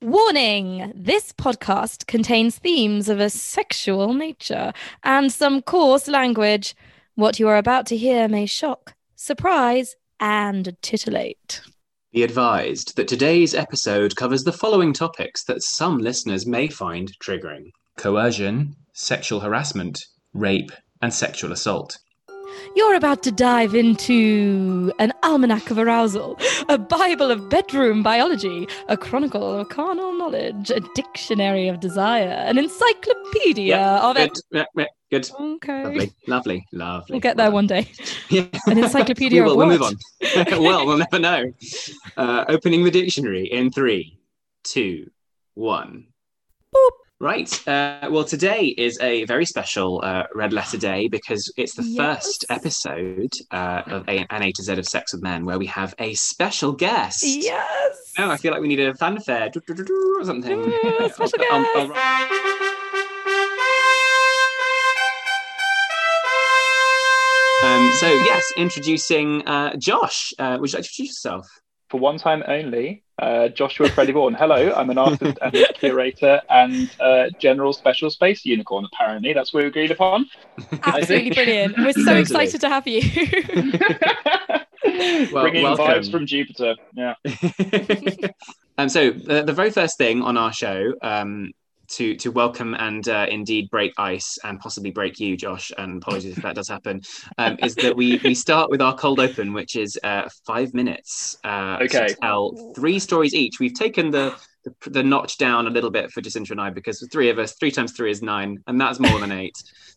Warning! This podcast contains themes of a sexual nature and some coarse language. What you are about to hear may shock, surprise, and titillate. Be advised that today's episode covers the following topics that some listeners may find triggering coercion, sexual harassment, rape, and sexual assault. You're about to dive into an almanac of arousal, a Bible of bedroom biology, a chronicle of carnal knowledge, a dictionary of desire, an encyclopedia of good. Yeah, yeah, good. Okay. Lovely, lovely, lovely. We'll get there one day. Yeah. An encyclopedia we will, of We'll move on. well, we'll never know. Uh, opening the dictionary in three, two, one. Boop. Right. Uh, well, today is a very special uh, red letter day because it's the Yes. first episode uh, of a, an A to Z of Sex with Men where we have a special guest. Yes. Oh, I feel like we need a fanfare or something. Yeah, special I'll- I'll- I'll- Um, so yes, introducing uh, Josh. Uh, would you like to introduce yourself? for one time only, uh, Joshua Freddie Vaughan. Hello, I'm an artist and curator and uh, general special space unicorn. Apparently, that's what we agreed upon. Absolutely brilliant. We're so excited to have you. Bringing welcome. vibes from Jupiter. Yeah. um, so the, the very first thing on our show um, to to welcome and uh, indeed break ice and possibly break you, Josh, and apologies if that does happen, um, is that we we start with our cold open, which is uh, five minutes. Uh, Okay. To tell three stories each. We've taken the the, the notch down a little bit for Jacinta and I because the three of us, three times three is nine, and that's more than eight.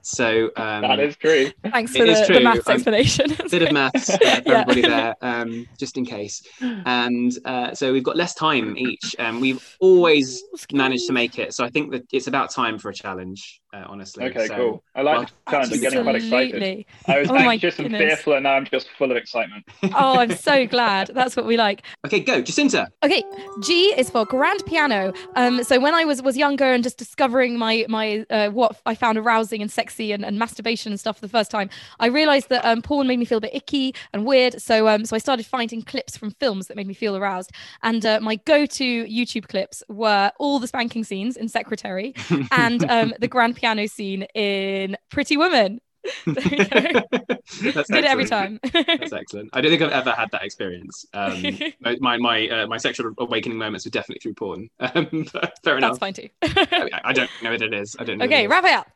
So um, that is true. Thanks for the, true. the maths I'm- explanation. bit of maths uh, for Yeah. everybody there, um, just in case. And uh, so we've got less time each. Um, we've always managed to make it, so I think that it's about time for a challenge. Uh, honestly. Okay, So- cool. I like well, the challenge. I'm getting quite excited. I was Oh my anxious and fearful, and now I'm just full of excitement. Oh, I'm so glad. That's what we like. Okay, go, Jacinta. Okay, G is for grand piano. Um, so when I was was younger and just discovering my my uh, what I found arousing and sexy and, and masturbation and stuff for the first time, I realized that um, porn made me feel a bit icky and weird. So um, so I started finding clips from films that made me feel aroused. And uh, my go-to YouTube clips were all the spanking scenes in Secretary and um, the grand piano scene in Pretty Woman. That's Did it every time. That's excellent. I don't think I've ever had that experience. Um, my my my, uh, my sexual awakening moments were definitely through porn. Um, but fair enough. That's fine too. I, I don't know what it is. I don't know. it okay, wrap it up.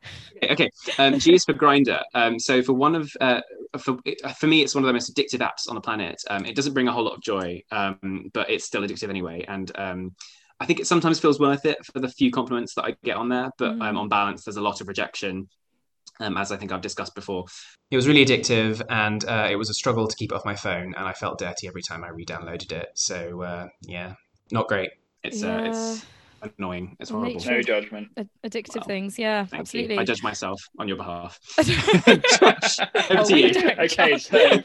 Okay, okay. Um, G is for Grindr. Um, so for one of uh, for for me, it's one of the most addictive apps on the planet. Um, it doesn't bring a whole lot of joy, um, but it's still addictive anyway. And um, I think it sometimes feels worth it for the few compliments that I get on there. But um, Mm. on balance, there's a lot of rejection. Um, as I think I've discussed before, it was really addictive, and uh, it was a struggle to keep it off my phone, and I felt dirty every time I re-downloaded it. So uh, yeah, not great. It's uh, it's annoying. It's horrible. No judgment. Addictive Well, things yeah absolutely you. I judge myself on your behalf. Josh, over to you. Okay, so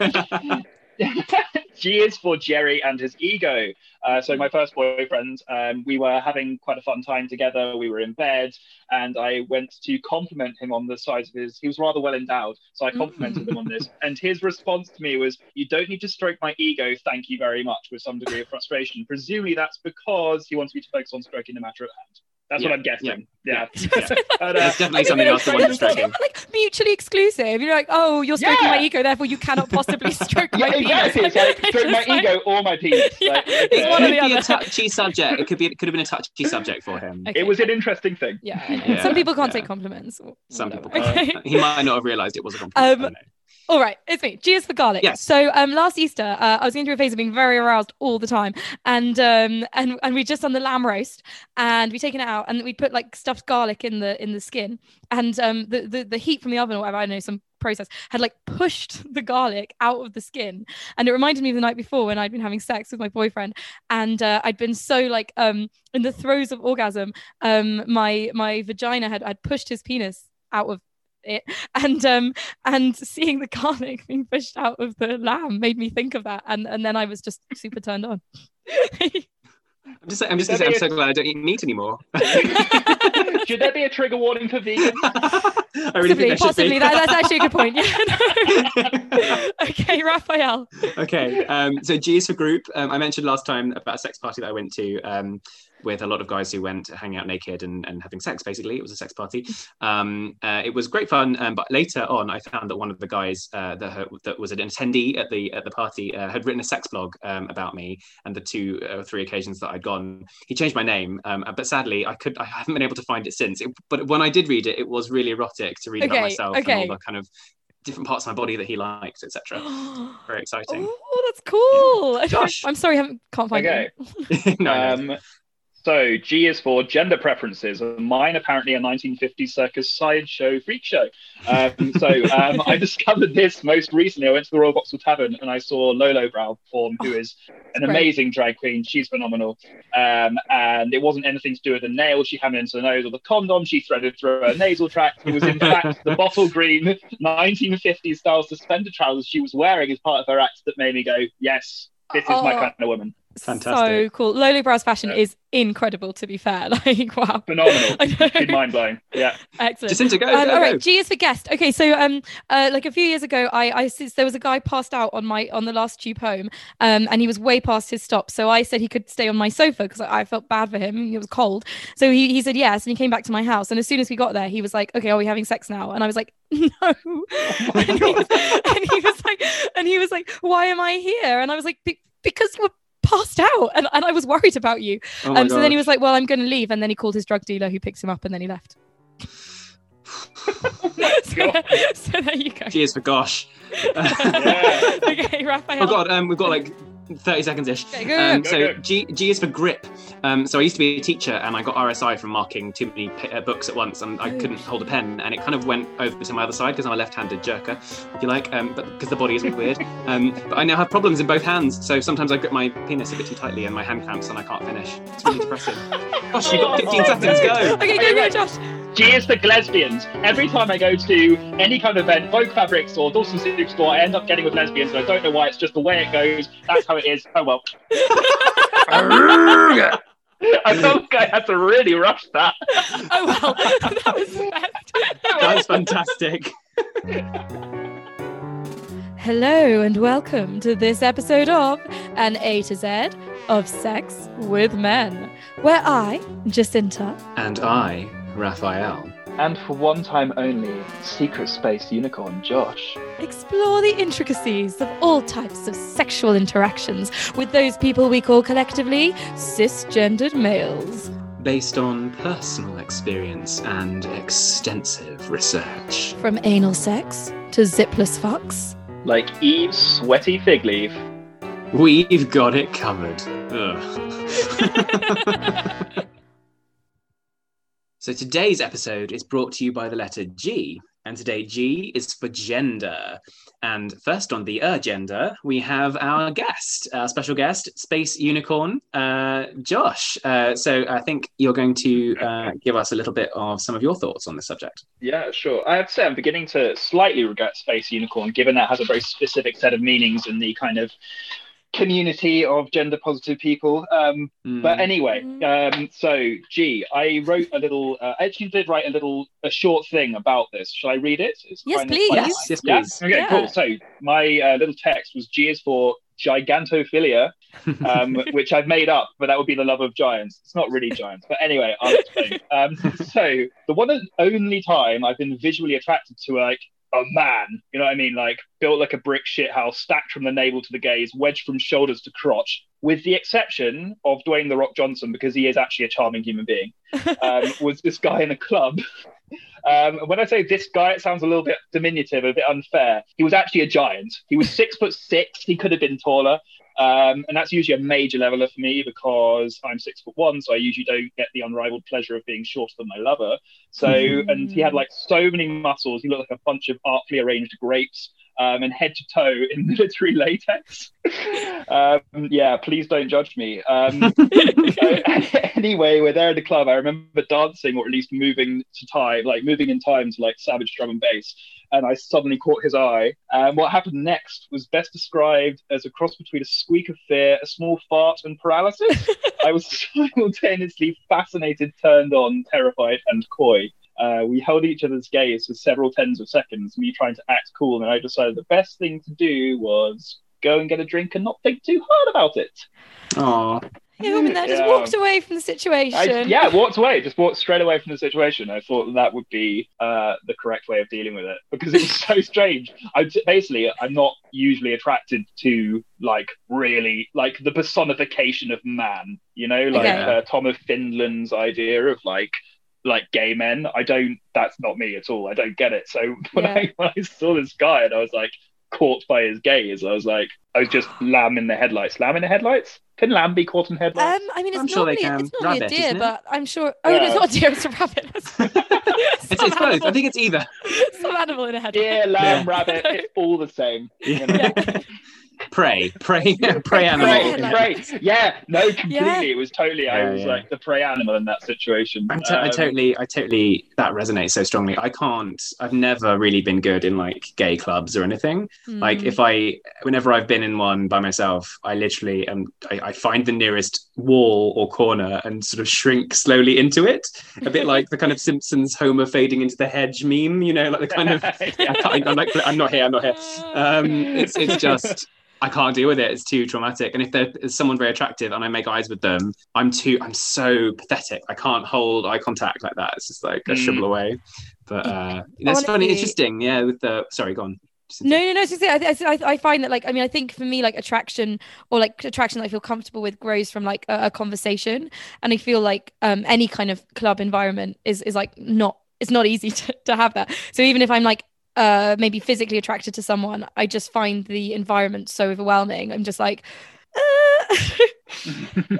G is for Jerry and his ego. Uh, so my first boyfriend, um, we were having quite a fun time together. We were in bed, and I went to compliment him on the size of his. He was rather well endowed, so I complimented him on this. And his response to me was, "You don't need to stroke my ego, thank you very much," with some degree of frustration. Presumably that's because he wants me to focus on stroking the matter at hand. That's Yeah, what I'm guessing. Yeah. Yeah. But, uh, There's definitely something else that wants it's like, like mutually exclusive. You're like, oh, you're stroking my ego, therefore you cannot possibly stroke my exactly. penis. It's like stroke my like- ego or my penis. Yeah, Like, it's It one or could the be a other. touchy subject. It could be. It could have been a touchy subject for him. Okay. It was an interesting thing. Yeah, I. Yeah, some people can't yeah. take compliments. Some people. Okay. He might not have realised it was a compliment. Um, I don't know. All right, it's me. G is for garlic. Yes. So um, last Easter, uh, I was going through a phase of being very aroused all the time, and um, and and we just done the lamb roast, and we taken it out, and we put like stuffed garlic in the in the skin, and um, the the, the heat from the oven or whatever I don't know some process had like pushed the garlic out of the skin, and it reminded me of the night before when I'd been having sex with my boyfriend, and uh, I'd been so like um in the throes of orgasm, um my my vagina had had pushed his penis out of it and um and seeing the garlic being pushed out of the lamb made me think of that and and then i was just super turned on I'm just. I'm just gonna say. I'm so glad I don't eat meat anymore. Should there be a trigger warning for vegans? I really think possibly there should possibly that, that's actually a good point yeah okay, Raphael. okay. Um, so G is for group. Um, I mentioned last time about a sex party that I went to. Um, with a lot of guys who went hanging out naked and, and having sex. Basically, it was a sex party. Um, uh, it was great fun, um, but later on, I found that one of the guys uh, that, that was an attendee at the at the party uh, had written a sex blog um, about me and the two or three occasions that I'd gone. He changed my name, um, but sadly, I could I haven't been able to find it since. It, but when I did read it, it was really erotic to read okay, about myself okay. and all the kind of different parts of my body that he liked, etc. Very exciting. Oh, that's cool. Yeah. Josh, I'm sorry, I can't find okay. it. no, um, so G is for gender preferences. Mine apparently a 1950s circus sideshow freak show. Um, so um, I discovered this most recently. I went to the Royal Vauxhall Tavern and I saw Lolo Brow perform, who is an Great. amazing drag queen. She's phenomenal. Um, and it wasn't anything to do with the nail she hammered into the nose or the condom she threaded through her nasal tract. It was in fact the bottle green 1950s style suspender trousers she was wearing as part of her act that made me go, yes, this is oh. my kind of woman. Fantastic. So cool. Lolo Brow's fashion yeah. is incredible, to be fair. Like, wow. Phenomenal. mind blowing. Yeah. Excellent. Jacinta, go, um, go, All right. G is for guest. Okay. So, um, uh, like a few years ago, I, I, there was a guy passed out on my, on the last tube home, um, and he was way past his stop. So I said he could stay on my sofa because I, I, felt bad for him. It was cold. So he, he said yes. And he came back to my house. And as soon as we got there, he was like, okay, are we having sex now? And I was like, no. Oh and, he was, and he was like, and he was like, why am I here? And I was like, because you were passed out and, and I was worried about you. Oh um, so then he was like, well, I'm going to leave. And then he called his drug dealer who picks him up and then he left. so, so, there you go. Cheers for gosh. yeah. okay, Raphael. Oh God, um, we've got like 30 seconds ish. Okay, um, so go. G, G is for grip. Um, so I used to be a teacher and I got RSI from marking too many p- uh, books at once and I oh, couldn't hold a pen and it kind of went over to my other side because I'm a left-handed jerker, if you like, um, but because the body is weird. Um, but I now have problems in both hands. So sometimes I grip my penis a bit too tightly and my hand cramps and I can't finish. It's really depressing. Gosh, you've got 15 seconds, to go. Okay, go, go, Josh. G is for lesbians. Every time I go to any kind of event, Vogue Fabrics or Dalston Superstore, I end up getting with lesbians, and I don't know why. It's just the way it goes. That's how it is. Oh well. I felt like I had to really rush that. Oh well, that was best. That was fantastic. Hello and welcome to this episode of An A to Z of Sex with Men, where I, Jacinta, and I, Raphael. And for one time only, Secret Space Unicorn Josh. Explore the intricacies of all types of sexual interactions with those people we call collectively cisgendered males. Based on personal experience and extensive research. From anal sex to zipless fucks. Like Eve's sweaty fig leaf. We've got it covered. So today's episode is brought to you by the letter G, and today G is for gender. And first on the agenda, we have our guest, our special guest, Space Unicorn, uh, Josh. Uh, so I think you're going to uh, give us a little bit of some of your thoughts on this subject. Yeah, sure. I have to say, I'm beginning to slightly regret Space Unicorn, given that has a very specific set of meanings in the kind of community of gender positive people. Um, mm. But anyway, um, so G, I wrote a little. Uh, I actually did write a little, a short thing about this. Shall I read it? It's yes, please. Yes, yes, please. Yeah? Okay, yeah. cool. So my uh, little text was G is for gigantophilia, um, which I've made up, but that would be the love of giants. It's not really giants, but anyway, I'll explain. Um, so the one and only time I've been visually attracted to like a man. You know what I mean? Like built like a brick shit house, stacked from the navel to the gaze, wedged from shoulders to crotch, with the exception of Dwayne the Rock Johnson, because he is actually a charming human being. Um, was this guy in a club? Um, when I say this guy, it sounds a little bit diminutive, a bit unfair. He was actually a giant. He was six foot six. He could have been taller. Um, and that's usually a major leveler for me because I'm six foot one, so I usually don't get the unrivaled pleasure of being shorter than my lover. So, and he had like so many muscles. He looked like a bunch of artfully arranged grapes um, and head to toe in military latex. um, yeah, please don't judge me. Um, so, anyway, we're there at the club. I remember dancing or at least moving to time, like moving in time to like savage drum and bass. And I suddenly caught his eye. And what happened next was best described as a cross between a squeak of fear, a small fart, and paralysis. I was simultaneously fascinated, turned on, terrified, and coy. Uh, we held each other's gaze for several tens of seconds, me trying to act cool, and I decided the best thing to do was go and get a drink and not think too hard about it. Oh, Yeah, woman there just Yeah. walked away from the situation. I, yeah, walked away, just walked straight away from the situation. I thought that would be uh, the correct way of dealing with it because it was so strange. I basically, I'm not usually attracted to like really like the personification of man. You know, like Okay. uh, Tom of Finland's idea of like like gay men. I don't. That's not me at all. I don't get it. So when Yeah. I when I saw this guy and I was like caught by his gaze, I was like, I was just lamb in the headlights. Lamb in the headlights? Can lamb be caught in headlights? Um, I mean, it's I'm sure they normally, can. it's normally Rabbit, a deer, but I'm sure. Oh, no, it's not a deer; it's a rabbit. it's, it's both. I think it's either. some animal in a head. Deer, lamb, Yeah. rabbit, it's all the same. You know? Prey, prey, prey Prey animal. animal. Prey, prey. Yeah, no, completely. Yeah. It was totally. I Yeah, was yeah. like the prey animal in that situation. I'm to- I Um, totally, I totally, that resonates so strongly. I can't, I've never really been good in like gay clubs or anything. Like Mm. if I, whenever I've been in one by myself, I literally am, I, I find the nearest wall or corner and sort of shrink slowly into it. A bit like the kind of Simpsons Homer fading into the hedge meme, you know, like the kind of, I I'm like, I'm not here, I'm not here. Um, it's, it's just, I can't deal with it. It's too traumatic. And if there's someone very attractive and I make eyes with them, I'm too, I'm so pathetic. I can't hold eye contact like that. It's just like I Mm. shrivel away. But uh, that's funny, interesting. Yeah, with the sorry, go on. No, no, no. it's just- I, I, I find that like I mean I think for me like attraction or like attraction that I feel comfortable with grows from like a, a conversation, and I feel like um any kind of club environment is is like not it's not easy to, to have that. So even if I'm like uh maybe physically attracted to someone, I just find the environment so overwhelming. I'm just like. Uh,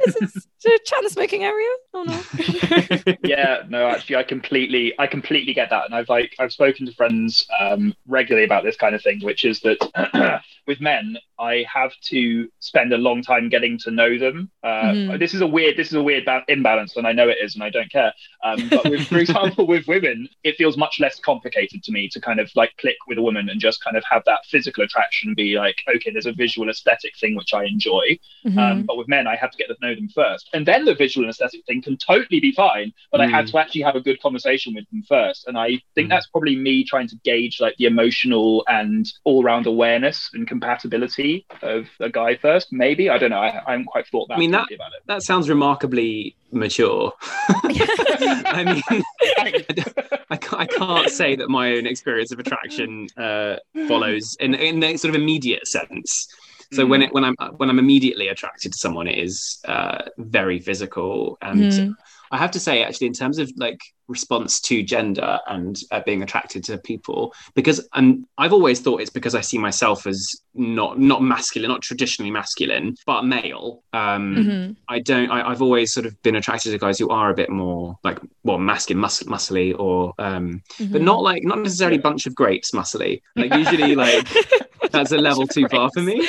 is a chat in the smoking area? Oh no. yeah, no, actually, I completely, I completely get that, and I've like, I've spoken to friends um, regularly about this kind of thing, which is that with men, I have to spend a long time getting to know them. Uh, Mhm. This is a weird, this is a weird ba- imbalance, and I know it is, and I don't care. Um, but with, for example, with women, it feels much less complicated to me to kind of like click with a woman and just kind of have that physical attraction be like, okay, there's a visual aesthetic thing which I enjoy. Um, Mhm. but with men, I have to get to know them first. And then the visual and aesthetic thing can totally be fine, but I had Mm. to actually have a good conversation with them first. And I think Mm. that's probably me trying to gauge like the emotional and all round awareness and compatibility of a guy first. Maybe. I don't know. I, I haven't quite thought that I mean, that- deeply about it. That sounds remarkably mature. I mean, I can't, I can't say that my own experience of attraction uh, follows in in the sort of immediate sense. So when it when I'm when I'm immediately attracted to someone, it is uh, very physical, and Mhm. I have to say, actually, in terms of like response to gender and uh, being attracted to people, because and I've always thought it's because I see myself as not not masculine, not traditionally masculine, but male. Um, Mhm. I don't. I, I've always sort of been attracted to guys who are a bit more like well masculine, mus- muscly, or um, but Mhm. not like not necessarily bunch of grapes muscly. Like usually, like that's a level too far for me.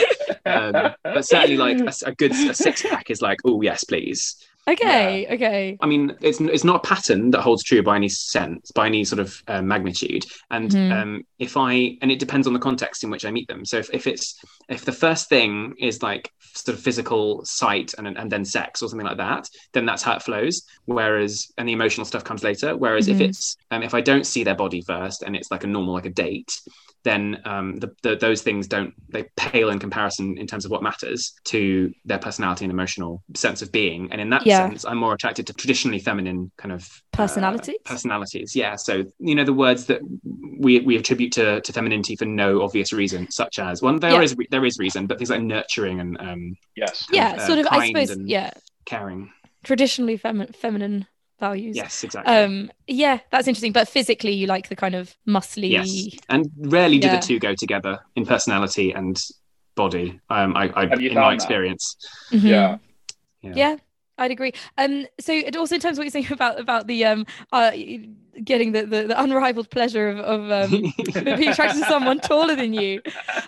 Um, but certainly, like a, a good a six pack is like, oh yes, please. Okay, okay. I mean, it's it's not a pattern that holds true by any sense, by any sort of uh, magnitude. And Mhm. um, if I and it depends on the context in which I meet them. So if, if it's if the first thing is like sort of physical sight and and then sex or something like that, then that's how it flows. Whereas and the emotional stuff comes later. Whereas if Mhm. it's um, if I don't see their body first and it's like a normal like a date, then um, the, the, those things don't they pale in comparison in terms of what matters to their personality and emotional sense of being. And in that Yeah. sense, I'm more attracted to traditionally feminine kind of uh, Personalities? personalities, yeah. So you know the words that we we attribute to, to femininity for no obvious reason, such as well, there yeah. is, there is reason, but things like nurturing and um, Yes. Yeah, uh, sort of. I suppose. Yeah, caring. traditionally femi- feminine values. Yes, exactly. Um. Yeah, that's interesting. But physically, you like the kind of muscly. yes, and rarely do Yeah. the two go together in personality and body. Um, I, I in my that? experience. Mhm. Yeah. Yeah, I'd agree. Um, so it also in terms of what you're saying about about the um, uh, getting the, the, the unrivaled pleasure of, of um, being attracted to someone taller than you.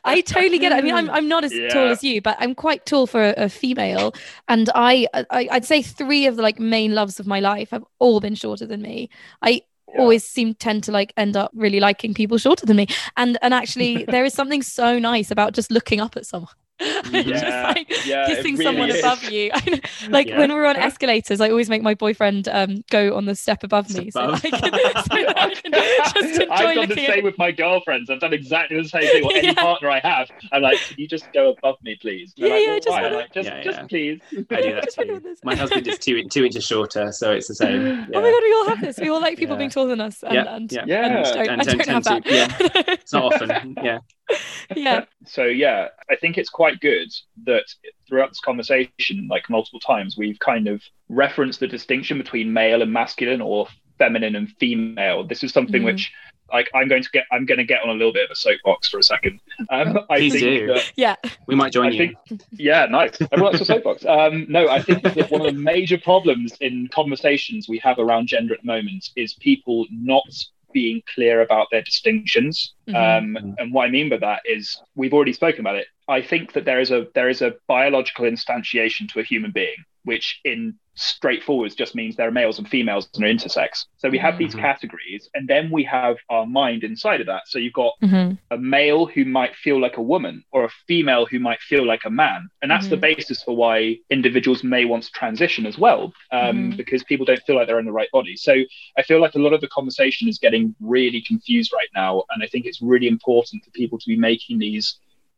I totally get it. I mean, I'm I'm not as tall as you, but I'm quite tall for a, a female, and I, I I'd say three of the like main loves of my life have all been shorter than me. I Yeah. always seem tend to like end up really liking people shorter than me, and and actually there is something so nice about just looking up at someone. And just Yeah, like yeah, kissing really someone is. above you. Like Yeah. when we're on escalators, I always make my boyfriend um go on the step above me so Above. that I can, so I can just enjoy I've done the same at with my girlfriends. I've done exactly the same thing with any Yeah. partner I have. I'm like, can you just go above me, please? Yeah, like, yeah, "Well, just wanna- like, just, Yeah, just please. I do that Just too. My husband is two two inches shorter, so it's the same. Oh my god, we all have this. We all like people Yeah. being taller than us. And, Yeah, and, yeah. Yeah. and don't, And I don't don't have tend that. to- It's not often. Yeah. yeah. So yeah, I think it's quite good that throughout this conversation, like multiple times, we've kind of referenced the distinction between male and masculine or feminine and female. This is something Mhm. which like I'm going to get I'm going to get on a little bit of a soapbox for a second. Um, I Please think do. that Yeah. We might join I you. think, yeah, nice. Everyone likes a soapbox. Um, no, I think that one of the major problems in conversations we have around gender at the moment is people not being clear about their distinctions. Mhm. Um, and what I mean by that is we've already spoken about it. I think that there is a there is a biological instantiation to a human being, which in straightforward just means there are males and females and are intersex. So we have these Mhm. categories, and then we have our mind inside of that. So you've got Mhm. a male who might feel like a woman or a female who might feel like a man. And that's the Mhm. basis for why individuals may want to transition as well, um, Mhm. because people don't feel like they're in the right body. So I feel like a lot of the conversation is getting really confused right now. And I think it's really important for people to be making these.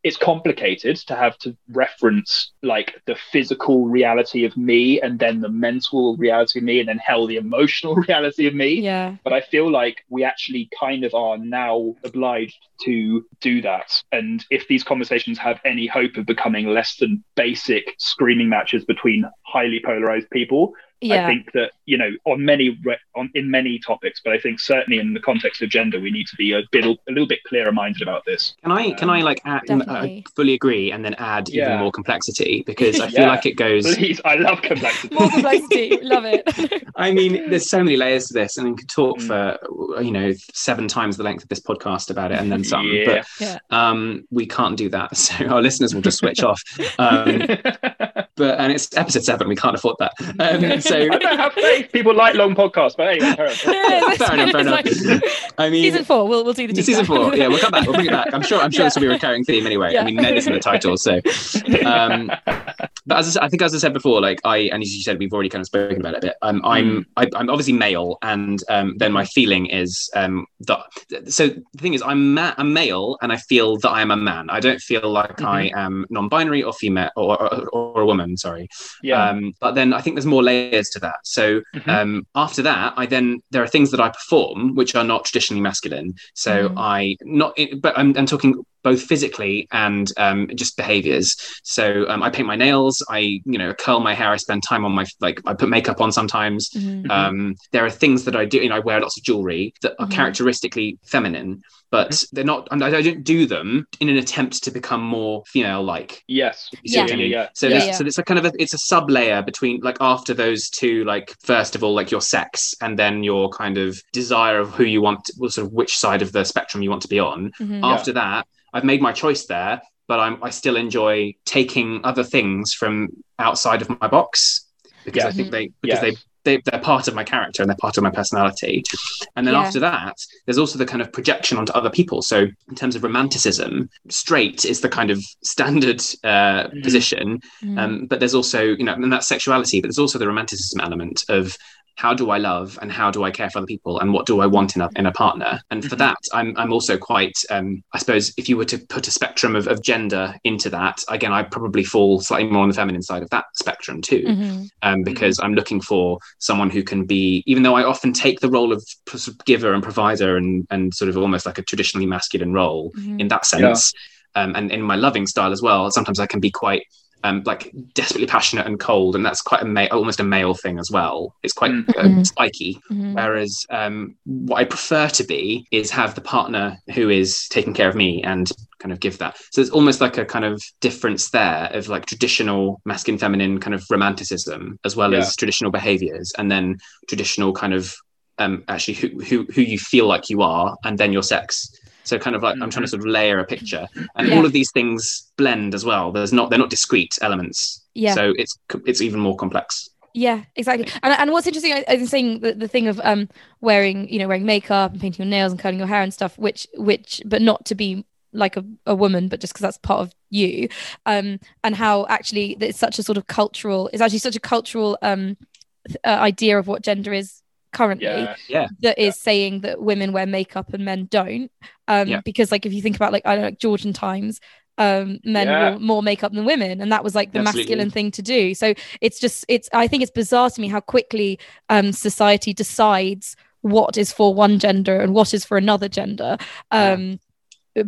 It's complicated to have to reference like the physical reality of me and then the mental reality of me and then hell, the emotional reality of me Yeah. but I feel like we actually kind of are now obliged to do that. And if these conversations have any hope of becoming less than basic screaming matches between highly polarized people, Yeah. I think that you know on many re- on in many topics, but I think certainly in the context of gender, we need to be a bit a little bit clearer minded about this. Can I can I like add, uh, fully agree and then add even more complexity because I feel Yeah. like it goes. Please, I love complexity. More complexity. Love it. I mean, there's so many layers to this, and we could talk Mm. for you know seven times the length of this podcast about it, and then some. Yeah. Yeah. But um, we can't do that, so our listeners will just switch off. Um, but and it's episode seven, we can't afford that. Um, so I don't have faith. People like long podcasts, but anyway, carry on. Yeah, fair enough, fair enough. It's I mean, Season four, we'll we'll do the season four. Yeah, we'll come back. We'll bring it back. I'm sure. I'm sure Yeah. this will be a recurring theme anyway. Yeah. I mean, men is in the title, so. Um, but as I, I think, as I said before, like I and as you said, we've already kind of spoken about it a bit. Um, I'm I, I'm obviously male, and um, then my feeling is um, that. So the thing is, I'm ma- I'm male, and I feel that I am a man. I don't feel like I am non-binary or female or, or, or a woman. Sorry. yeah. Um, but then I think there's more layers to that. So Mhm. um, after that, I then there are things that I perform which are not traditionally masculine. So Mhm. I not, but I'm, I'm talking both physically and um, just behaviors. So um, I paint my nails. I you know curl my hair. I spend time on my like I put makeup on sometimes. Mhm. Um, there are things that I do. You know, I wear lots of jewelry that are Mhm. characteristically feminine, but they're not. and I, don't do them in an attempt to become more female-like. yes. You Yeah, I yeah, mean? yeah. So Yeah, yeah. so it's a kind of a, it's a sub layer between like after those two like first of all like your sex and then your kind of desire of who you want well, sort of which side of the spectrum you want to be on. Mhm. Yeah. After that, I've made my choice there, but I'm I still enjoy taking other things from outside of my box because Yeah. I think they because Yes. They they're part of my character and they're part of my personality. And then Yeah. after that, there's also the kind of projection onto other people. So in terms of romanticism, straight is the kind of standard uh, Mhm. position. Mhm. Um, but there's also, you know, and that's sexuality, but there's also the romanticism element of how do I love and how do I care for other people and what do I want in a, in a partner? And for Mhm. that, I'm, I'm also quite, um, I suppose, if you were to put a spectrum of, of gender into that, again, I probably fall slightly more on the feminine side of that spectrum too Mhm. um, because I'm looking for someone who can be, even though I often take the role of p- sort of giver and provider and and sort of almost like a traditionally masculine role Mhm. in that sense, um, and in my loving style as well. Sometimes I can be quite um, like desperately passionate and cold, and that's quite a ma- almost a male thing as well. It's quite Mm. uh, Mhm. spiky. Mhm. Whereas um, what I prefer to be is have the partner who is taking care of me and kind of give that. So it's almost like a kind of difference there of like traditional masculine, feminine kind of romanticism, as well Yeah. as traditional behaviors, and then traditional kind of um, actually who, who who you feel like you are, and then your sex. So kind of like I'm trying to sort of layer a picture, and Yeah. all of these things blend as well. There's not they're not discrete elements. Yeah. So it's it's even more complex. Yeah, exactly. And and what's interesting, I, was saying the, the thing of um wearing you know wearing makeup and painting your nails and curling your hair and stuff, which which but not to be like a, a woman but just because that's part of you um and how actually it's such a sort of cultural it's actually such a cultural um uh, idea of what gender is currently Yeah. Yeah. that is Yeah. saying that women wear makeup and men don't um Yeah. because like if you think about like i don't know like georgian times um men Yeah. wore more makeup than women and that was like the Absolutely. masculine thing to do so it's just it's i think it's bizarre to me how quickly um society decides what is for one gender and what is for another gender um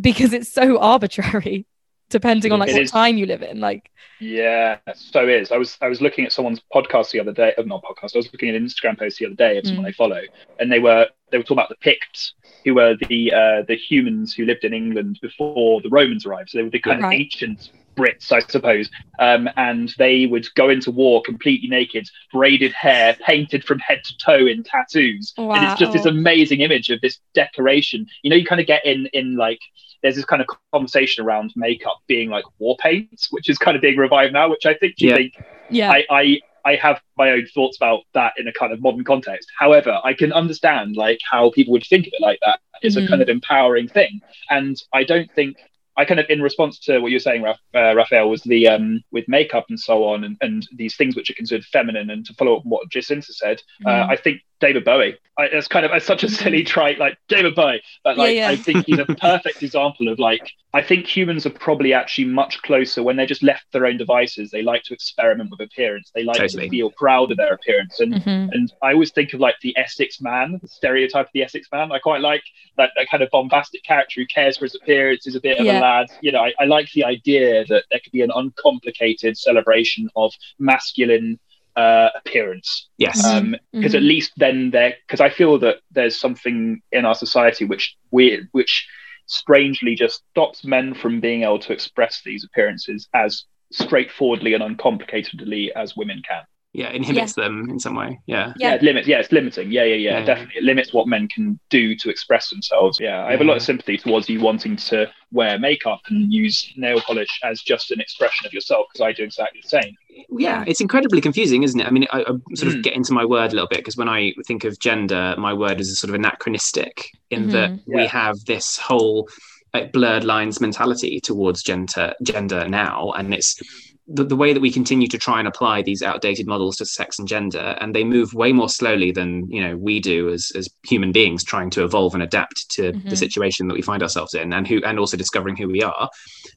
because it's so arbitrary depending on like It what is. time you live in like Yeah, so is. I was I was looking at someone's podcast the other day, uh, not podcast. I was looking at an Instagram post the other day of someone I follow, and they were they were talking about the Picts, who were the uh, the humans who lived in England before the Romans arrived. So they were the kind Right. of ancient Brits, I suppose. Um, and they would go into war completely naked, braided hair, painted from head to toe in tattoos. And it's just this amazing image of this decoration. You know, you kind of get in in like there's this kind of conversation around makeup being like war paint, which is kind of being revived now, which I think do you Yeah. think yeah I, I I have my own thoughts about that in a kind of modern context. However, I can understand like how people would think of it like that. It's Mhm. a kind of empowering thing, and I don't think I kind of in response to what you're saying, Raf, uh, Raphael, was the um with makeup and so on, and, and these things which are considered feminine. And to follow up on what Jacinta said, uh, Mhm. I think David Bowie. I, it's kind of it's such a silly trite like David Bowie, but like Yeah, yeah. I think he's a perfect example of like I think humans are probably actually much closer when they're just left their own devices. They like to experiment with appearance. They like Totally. to feel proud of their appearance. And Mhm. and I always think of like the Essex man, the stereotype of the Essex man. I quite like that, that kind of bombastic character who cares for his appearance, is a bit of Yeah. a lad. You know, I, I like the idea that there could be an uncomplicated celebration of masculine uh, appearance Yes. Mhm. um because at least then there because i feel that there's something in our society which we which strangely just stops men from being able to express these appearances as straightforwardly and uncomplicatedly as women can yeah. Inhibits them in some way. Yeah. Yeah. it limits yeah it's limiting yeah yeah yeah, Yeah. definitely it limits what men can do to express themselves yeah i have a lot of sympathy towards you wanting to wear makeup and use nail polish as just an expression of yourself because i do exactly the same yeah, it's incredibly confusing, isn't it? I mean, I, I sort of Mm. get into my word a little bit because when I think of gender, my word is sort of anachronistic in that Mhm. we Yeah. have this whole like, blurred lines mentality towards gender gender now, and it's the, the way that we continue to try and apply these outdated models to sex and gender, and they move way more slowly than you know we do as as human beings trying to evolve and adapt to the Mhm. situation that we find ourselves in, and who and also discovering who we are.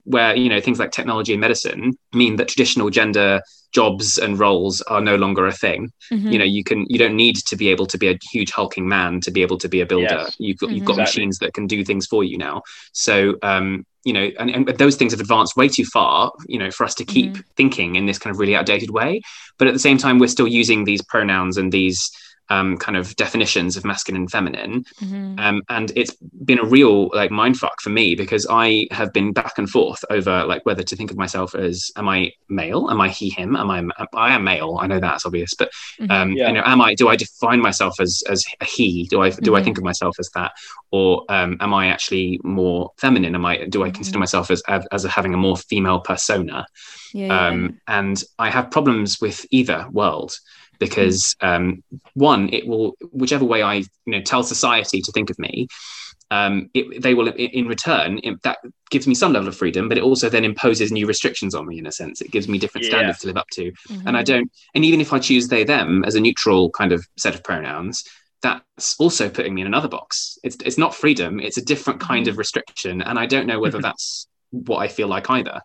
Where you know things like technology and medicine mean that traditional gender jobs and roles are no longer a thing Mhm. you know you can you don't need to be able to be a huge hulking man to be able to be a builder Yes. you've got you've Mhm. got Exactly. machines that can do things for you now so um you know and, and those things have advanced way too far you know for us to keep thinking in this kind of really outdated way but at the same time we're still using these pronouns and these um, kind of definitions of masculine and feminine Mhm. um, and it's been a real like mindfuck for me because I have been back and forth over like whether to think of myself as am I male, am I he him, am I I am male. I know that's obvious, but Mhm. um, Yeah. you know, am I do I define myself as as a he? Do I do I Mhm. think of myself as that, or um, am I actually more feminine? Am I do I consider Mhm. myself as as, as having a more female persona? yeah, yeah. um, and I have problems with either world because um, one, it will whichever way I you know tell society to think of me, um, it, they will in, in return it, that gives me some level of freedom, but it also then imposes new restrictions on me in a sense. It gives me different Yeah. standards to live up to, and I Mhm. don't. And even if I choose they them as a neutral kind of set of pronouns. That's also putting me in another box. It's it's not freedom. It's a different kind of restriction, and I don't know whether that's what I feel like either.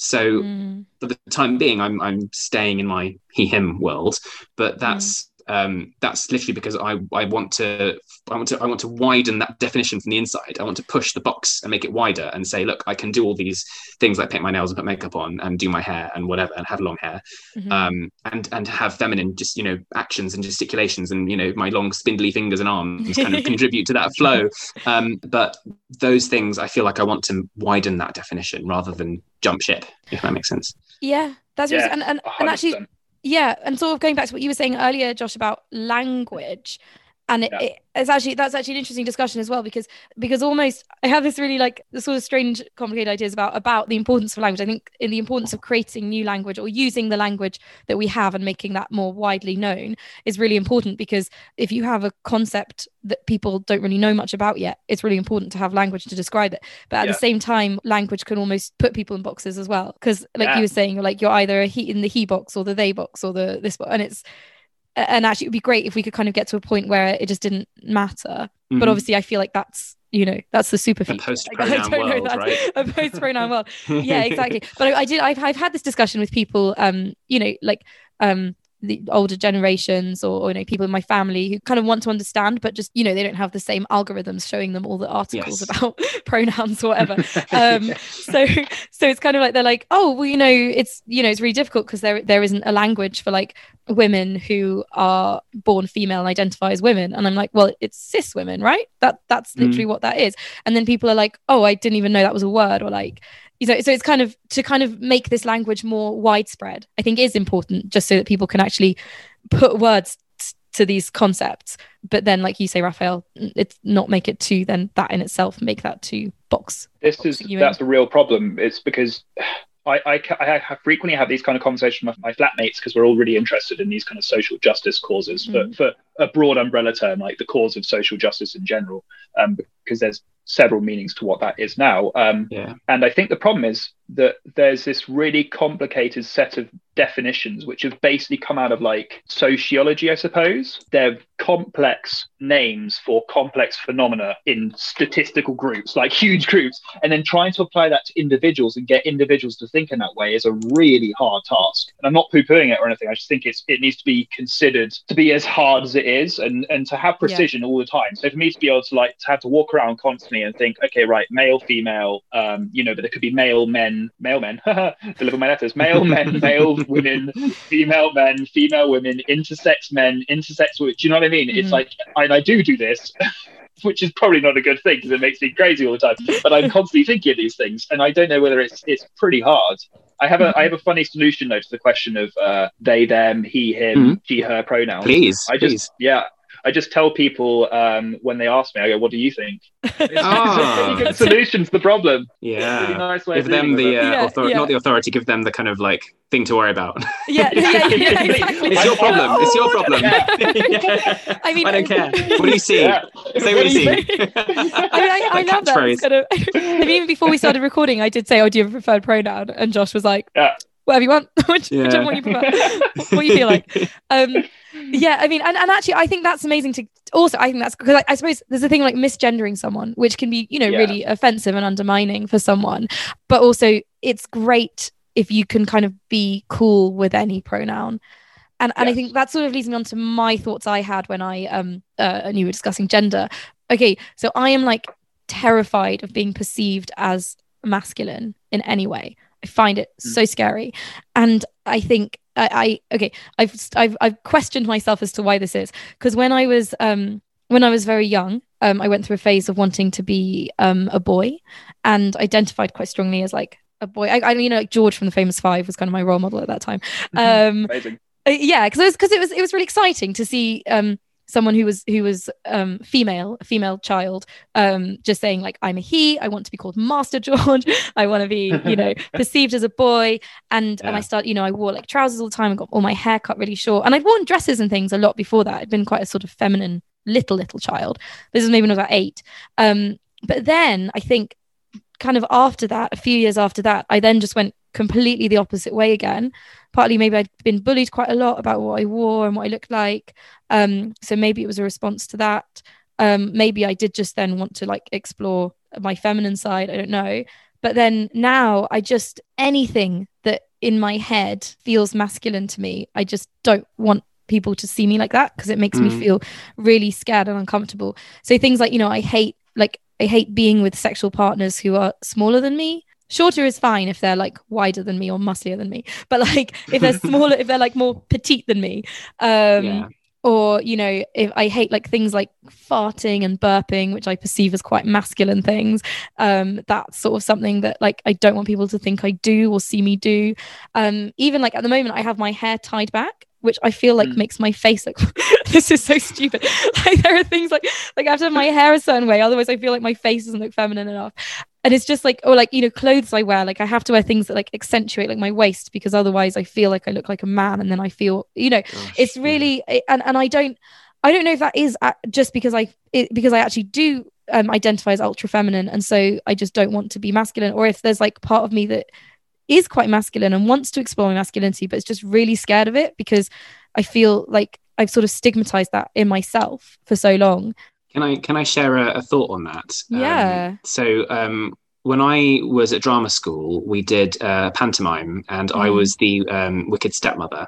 So Mhm. for the time being, I'm I'm staying in my he him world, but that's um, that's literally because I I want to I want to I want to widen that definition from the inside. I want to push the box and make it wider and say, look, I can do all these things like paint my nails and put makeup on and do my hair and whatever and have long hair, Mhm. um, and and have feminine just you know actions and gesticulations and you know my long spindly fingers and arms kind of contribute to that flow. Um, but those things, I feel like I want to widen that definition rather than jump ship, if that makes sense. yeah, that's Yeah, really, and, and, and actually, percent. Yeah, and sort of going back to what you were saying earlier, Josh, about language. And it, Yeah. it, it's actually that's actually an interesting discussion as well because because almost I have this really like the sort of strange complicated ideas about about the importance of language. I think in the importance of creating new language or using the language that we have and making that more widely known is really important because if you have a concept that people don't really know much about yet, it's really important to have language to describe it. But at Yeah. the same time, language can almost put people in boxes as well because like Yeah. you were saying, you're like you're either a he in the he box or the they box or the this box, and it's and actually it would be great if we could kind of get to a point where it just didn't matter but Mhm. obviously i feel like that's you know that's the super feature. Post-pronoun I world, right? a post pronoun world yeah exactly but I, I did I've, I've had this discussion with people um you know like um the older generations or, or you know people in my family who kind of want to understand but just you know they don't have the same algorithms showing them all the articles Yes. about pronouns or whatever. Um so so it's kind of like they're like oh well you know it's you know it's really difficult because there there isn't a language for like women who are born female and identify as women. And i'm like well it's cis women right? That that's Mm. literally what that is. And then people are like oh i didn't even know that was a word or like you know so it's kind of to kind of make this language more widespread i think is important just so that people can actually put words t- to these concepts but then like you say raphael it's not make it too then that in itself make that too box this is that's a real problem. It's because I, I, I have frequently have these kind of conversations with my flatmates because we're all really interested in these kind of social justice causes Mm. for, for a broad umbrella term, like the cause of social justice in general, um, because there's several meanings to what that is now. Um, yeah. and I think the problem is that there's this really complicated set of definitions which have basically come out of like sociology, I suppose. They're complex names for complex phenomena in statistical groups, like huge groups. And then trying to apply that to individuals and get individuals to think in that way is a really hard task. And I'm not poo-pooing it or anything. I just think it's it needs to be considered to be as hard as it is and, and to have precision all the time. So for me to be able to like to have to walk around constantly and think, okay, right, male, female, um, you know, but there could be male men, male men, deliver my letters, male men, male women, female men, female women, intersex men, intersex women. Do you know what I mean? It's Mhm. like, and I do do this. Which is probably not a good thing because it makes me crazy all the time. But I'm constantly thinking of these things, and I don't know whether it's it's pretty hard. I have a I have a funny solution though to the question of uh, they, them, he, him, she, her pronouns. Please, I please. just yeah, I just tell people um, when they ask me, I go, "What do you think?" It's Ah. a really good solution to the problem. Yeah. Really nice way give of them the with uh, Yeah, author- yeah. not the authority give them the kind of like thing to worry about yeah yeah, yeah exactly it's your problem it's your problem Yeah. I mean, i don't care what do you see Yeah. say what do you see I mean, I, I love that. Kind of, I mean, even before we started recording, I did say, "Oh, do you have a preferred pronoun?" And Josh was like, Yeah. "Whatever you want, Which- Yeah. whichever one you prefer, what do you feel like." Um, yeah, I mean, and, and actually, I think that's amazing to. Also, I think that's because I, I suppose there's a thing like misgendering someone, which can be, you know, Yeah. really offensive and undermining for someone. But also, it's great if you can kind of be cool with any pronoun. And, and I think that sort of leads me on to my thoughts I had when I um uh, and you were discussing gender. Okay, so I am like terrified of being perceived as masculine in any way. I find it Mm. so scary, and I think I, I okay. I've I've I've questioned myself as to why this is because when I was um when I was very young, um, I went through a phase of wanting to be um a boy, and identified quite strongly as like a boy. I, I you know like George from the Famous Five was kind of my role model at that time. Um, Amazing. uh, yeah because it was because it was it was really exciting to see um someone who was who was um female a female child um just saying like i'm a he i want to be called master george i want to be you know perceived as a boy. And and i Yeah. start you know i wore like trousers all the time and got all my hair cut really short and i'd worn dresses and things a lot before that i'd been quite a sort of feminine little little child. This is maybe when i was about eight. Um but then i think kind of after that a few years after that i then just went completely the opposite way again partly maybe I'd been bullied quite a lot about what I wore and what I looked like. Um, so maybe it was a response to that. Um, maybe I did just then want to like explore my feminine side. I don't know. But then now I just anything that in my head feels masculine to me, I just don't want people to see me like that because it makes me Mm. feel really scared and uncomfortable. So things like, you know, I hate like I hate being with sexual partners who are smaller than me. Shorter is fine if they're like wider than me or musclier than me. But like if they're smaller, if they're like more petite than me, um, Yeah. or you know, if I hate like things like farting and burping, which I perceive as quite masculine things, um, that's sort of something that like I don't want people to think I do or see me do. Um, even like at the moment, I have my hair tied back. which I feel like Mm. makes my face look. this is so stupid. Like there are things like like I have to have my hair a certain way, otherwise I feel like my face doesn't look feminine enough. And it's just like, oh like you know, clothes I wear, like I have to wear things that like accentuate like my waist because otherwise I feel like I look like a man, and then I feel, you know, Gosh, it's yeah. really and and I don't I don't know if that is just because I it, because I actually do um, identify as ultra feminine and so I just don't want to be masculine or if there's like part of me that is quite masculine and wants to explore my masculinity but it's just really scared of it because I feel like I've sort of stigmatized that in myself for so long. Can I can I share a, a thought on that? Um, Yeah. so um, when I was at drama school, we did uh, pantomime, and I Mhm. was the um, wicked stepmother.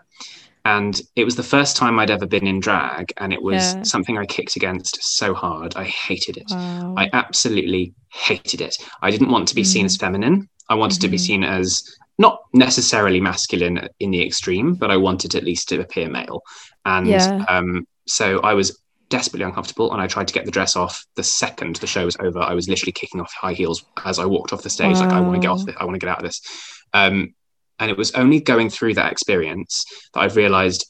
And it was the first time I'd ever been in drag, and it was Yeah. something I kicked against so hard. I hated it. Wow. I absolutely hated it. I didn't want to be seen Mm. as feminine. I wanted to be Mhm. seen as not necessarily masculine in the extreme, but I wanted at least to appear male. And Yeah. um, so I was desperately uncomfortable and I tried to get the dress off the second the show was over. I was literally kicking off high heels as I walked off the stage, like I want to get off Wow. this, I want to get out of this. Um, and it was only going through that experience that I've realized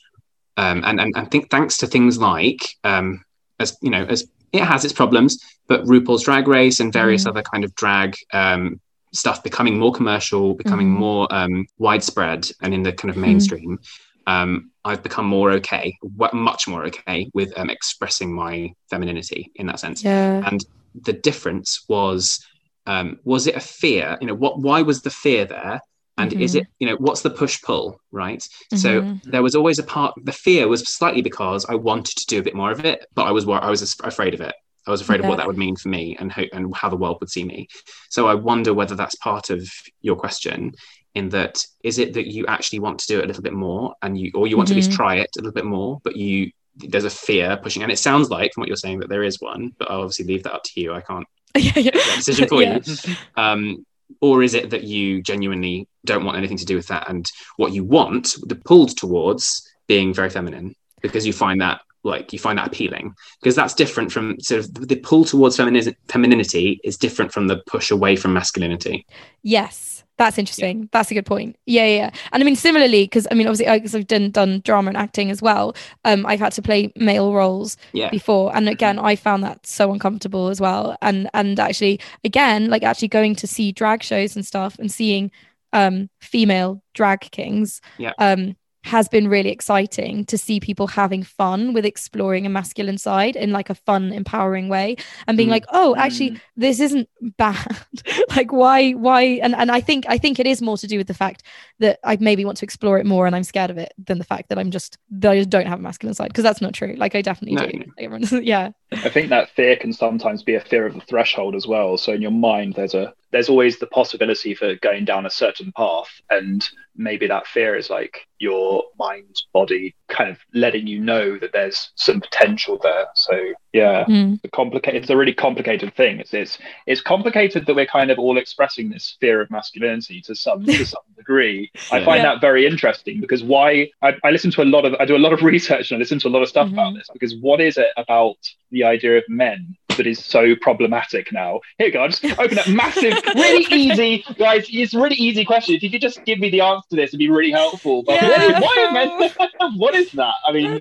um, and, and, and think thanks to things like um, as you know, as it has its problems, but RuPaul's Drag Race and various Mhm. other kind of drag um, stuff becoming more commercial, becoming Mhm. more um, widespread, and in the kind of Mhm. mainstream. Um, I've become more okay, much more okay with um, expressing my femininity in that sense. yeah. And the difference was, um, was it a fear? You know, what? Why was the fear there? And is Mhm. it, you know, what's the push pull, right? So Mhm. there was always a part. The fear was slightly because I wanted to do a bit more of it, but I was I was afraid of it. I was afraid of what that would mean for me and how, and how the world would see me. So I wonder whether that's part of your question. In that, is it that you actually want to do it a little bit more, and you, or you want to at least Mhm. try it a little bit more, but you there's a fear pushing, and it sounds like from what you're saying that there is one, but I'll obviously leave that up to you. I can't yeah, yeah. decision for Yeah. you. Um, or is it that you genuinely don't want anything to do with that, and what you want, the pulled towards being very feminine, because you find that like you find that appealing, because that's different from sort of the pull towards femini- femininity is different from the push away from masculinity. Yes, that's interesting. That's a good point. Yeah, yeah. yeah. And I mean, similarly, because I mean, obviously, because I've done done drama and acting as well. Um, I've had to play male roles Yeah. before, and again, I found that so uncomfortable as well. And and actually, again, like actually going to see drag shows and stuff, and seeing um female drag kings. Yeah. Um, has been really exciting to see people having fun with exploring a masculine side in like a fun empowering way and being Mm. like oh actually Mm. this isn't bad like why why and and i think i think it is more to do with the fact that i maybe want to explore it more and i'm scared of it than the fact that i'm just that i just don't have a masculine side because that's not true like i definitely No, do no. Everyone- yeah I think that fear can sometimes be a fear of the threshold as well. So in your mind, there's a there's always the possibility for going down a certain path, and maybe that fear is like your mind, body, kind of letting you know that there's some potential there. So yeah, Mm. it's a complicated. It's a really complicated thing. It's it's it's complicated that we're kind of all expressing this fear of masculinity to some to some degree. I find Yeah. that very interesting because why I, I listen to a lot of I do a lot of research and I listen to a lot of stuff about Mhm. this because what is it about the idea of men that is so problematic now? Here you go. I'll just open up massive, really easy, guys. It's a really easy question. If you could just give me the answer to this, it'd be really helpful. But what is, Yeah. why are men? what is that? I mean,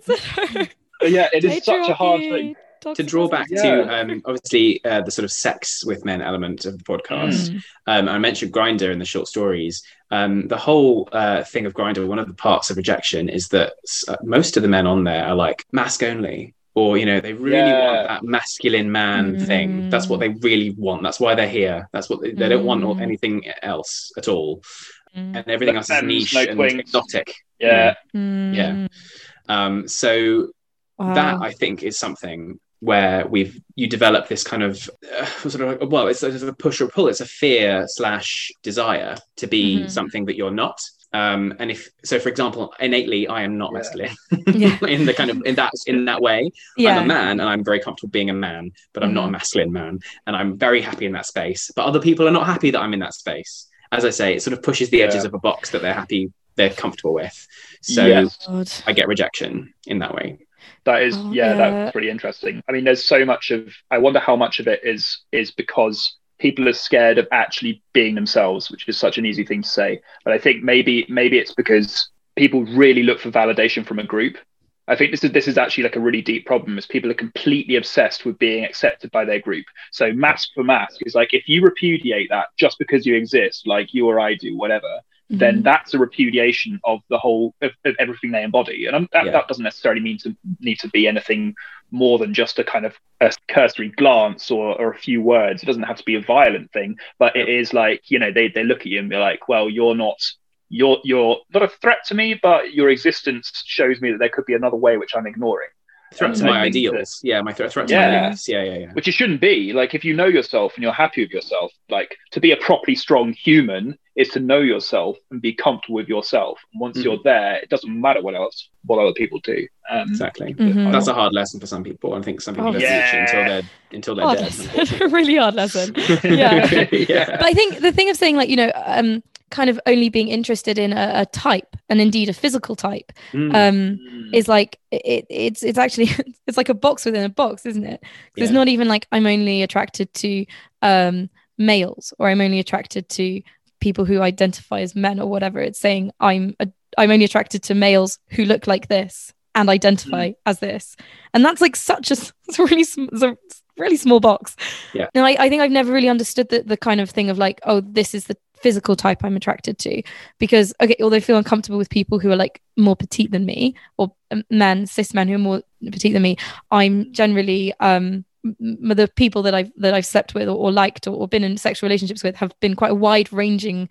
yeah, it is such a hard thing. To draw back Yeah. to um, obviously uh, the sort of sex with men element of the podcast, Mm. um, I mentioned Grindr in the short stories. Um, the whole uh, thing of Grindr, one of the parts of rejection is that uh, most of the men on there are like masc only, or you know, they really Yeah. want that masculine man thing. That's what they really want. That's why they're here. That's what they, they don't want Mm. anything else at all, Mm. and everything No else is niche no and twinks. exotic. Yeah, Mm. Yeah. Um, so Wow. that I think is something where we've you develop this kind of uh, sort of well, it's a, a push or pull. It's a fear slash desire to be Mhm. something that you're not. Um, and if so, for example, innately, I am not Yeah. masculine Yeah. in the kind of in that in that way. yeah I'm a man, and I'm very comfortable being a man, but I'm not a Mhm. masculine man, and I'm very happy in that space. But other people are not happy that I'm in that space. As I say, it sort of pushes the edges of a box that they're happy, they're comfortable with. So Yes. I get rejection in that way. that is Oh, yeah, yeah. that's pretty interesting. I mean, there's so much of I wonder how much of it is is because people are scared of actually being themselves, which is such an easy thing to say. But I think maybe maybe it's because people really look for validation from a group. I think this is this is actually like a really deep problem is people are completely obsessed with being accepted by their group. So masc for masc is like if you repudiate that just because you exist, like you or I do, whatever, mm-hmm. then that's a repudiation of the whole of, of everything they embody. And that, yeah. that doesn't necessarily mean to need to be anything more than just a kind of a cursory glance or, or a few words. It doesn't have to be a violent thing, but it is like, you know, they, they look at you and be like, well, you're not you're you're not a threat to me, but your existence shows me that there could be another way which I'm ignoring. Threat to my ideals. That, yeah, my th- threat to yeah. my ideals. Yeah, yeah, yeah. Which it shouldn't be. Like if you know yourself and you're happy with yourself, like to be a properly strong human is to know yourself and be comfortable with yourself. And once mm-hmm. you're there, it doesn't matter what else what other people do. Um, exactly. Mm-hmm. That's a hard lesson for some people. I think some people oh, don't yeah. teach it until they're until they're hard dead. really hard lesson. Yeah. yeah. But I think the thing of saying like you know um kind of only being interested in a, a type and indeed a physical type mm. um, mm. is like it, it's it's actually it's like a box within a box isn't it yeah. it's not even like i'm only attracted to um, males or i'm only attracted to people who identify as men or whatever it's saying i'm a, i'm only attracted to males who look like this and identify mm. as this and that's like such a, it's a really it's a really small box yeah and I, I think i've never really understood the, the kind of thing of like oh this is the physical type I'm attracted to. Because, okay, although I feel uncomfortable with people who are like more petite than me or um, men, cis men who are more petite than me, I'm generally, um, the people that I've that I've slept with or, or liked or, or, been in sexual relationships with have been quite a wide ranging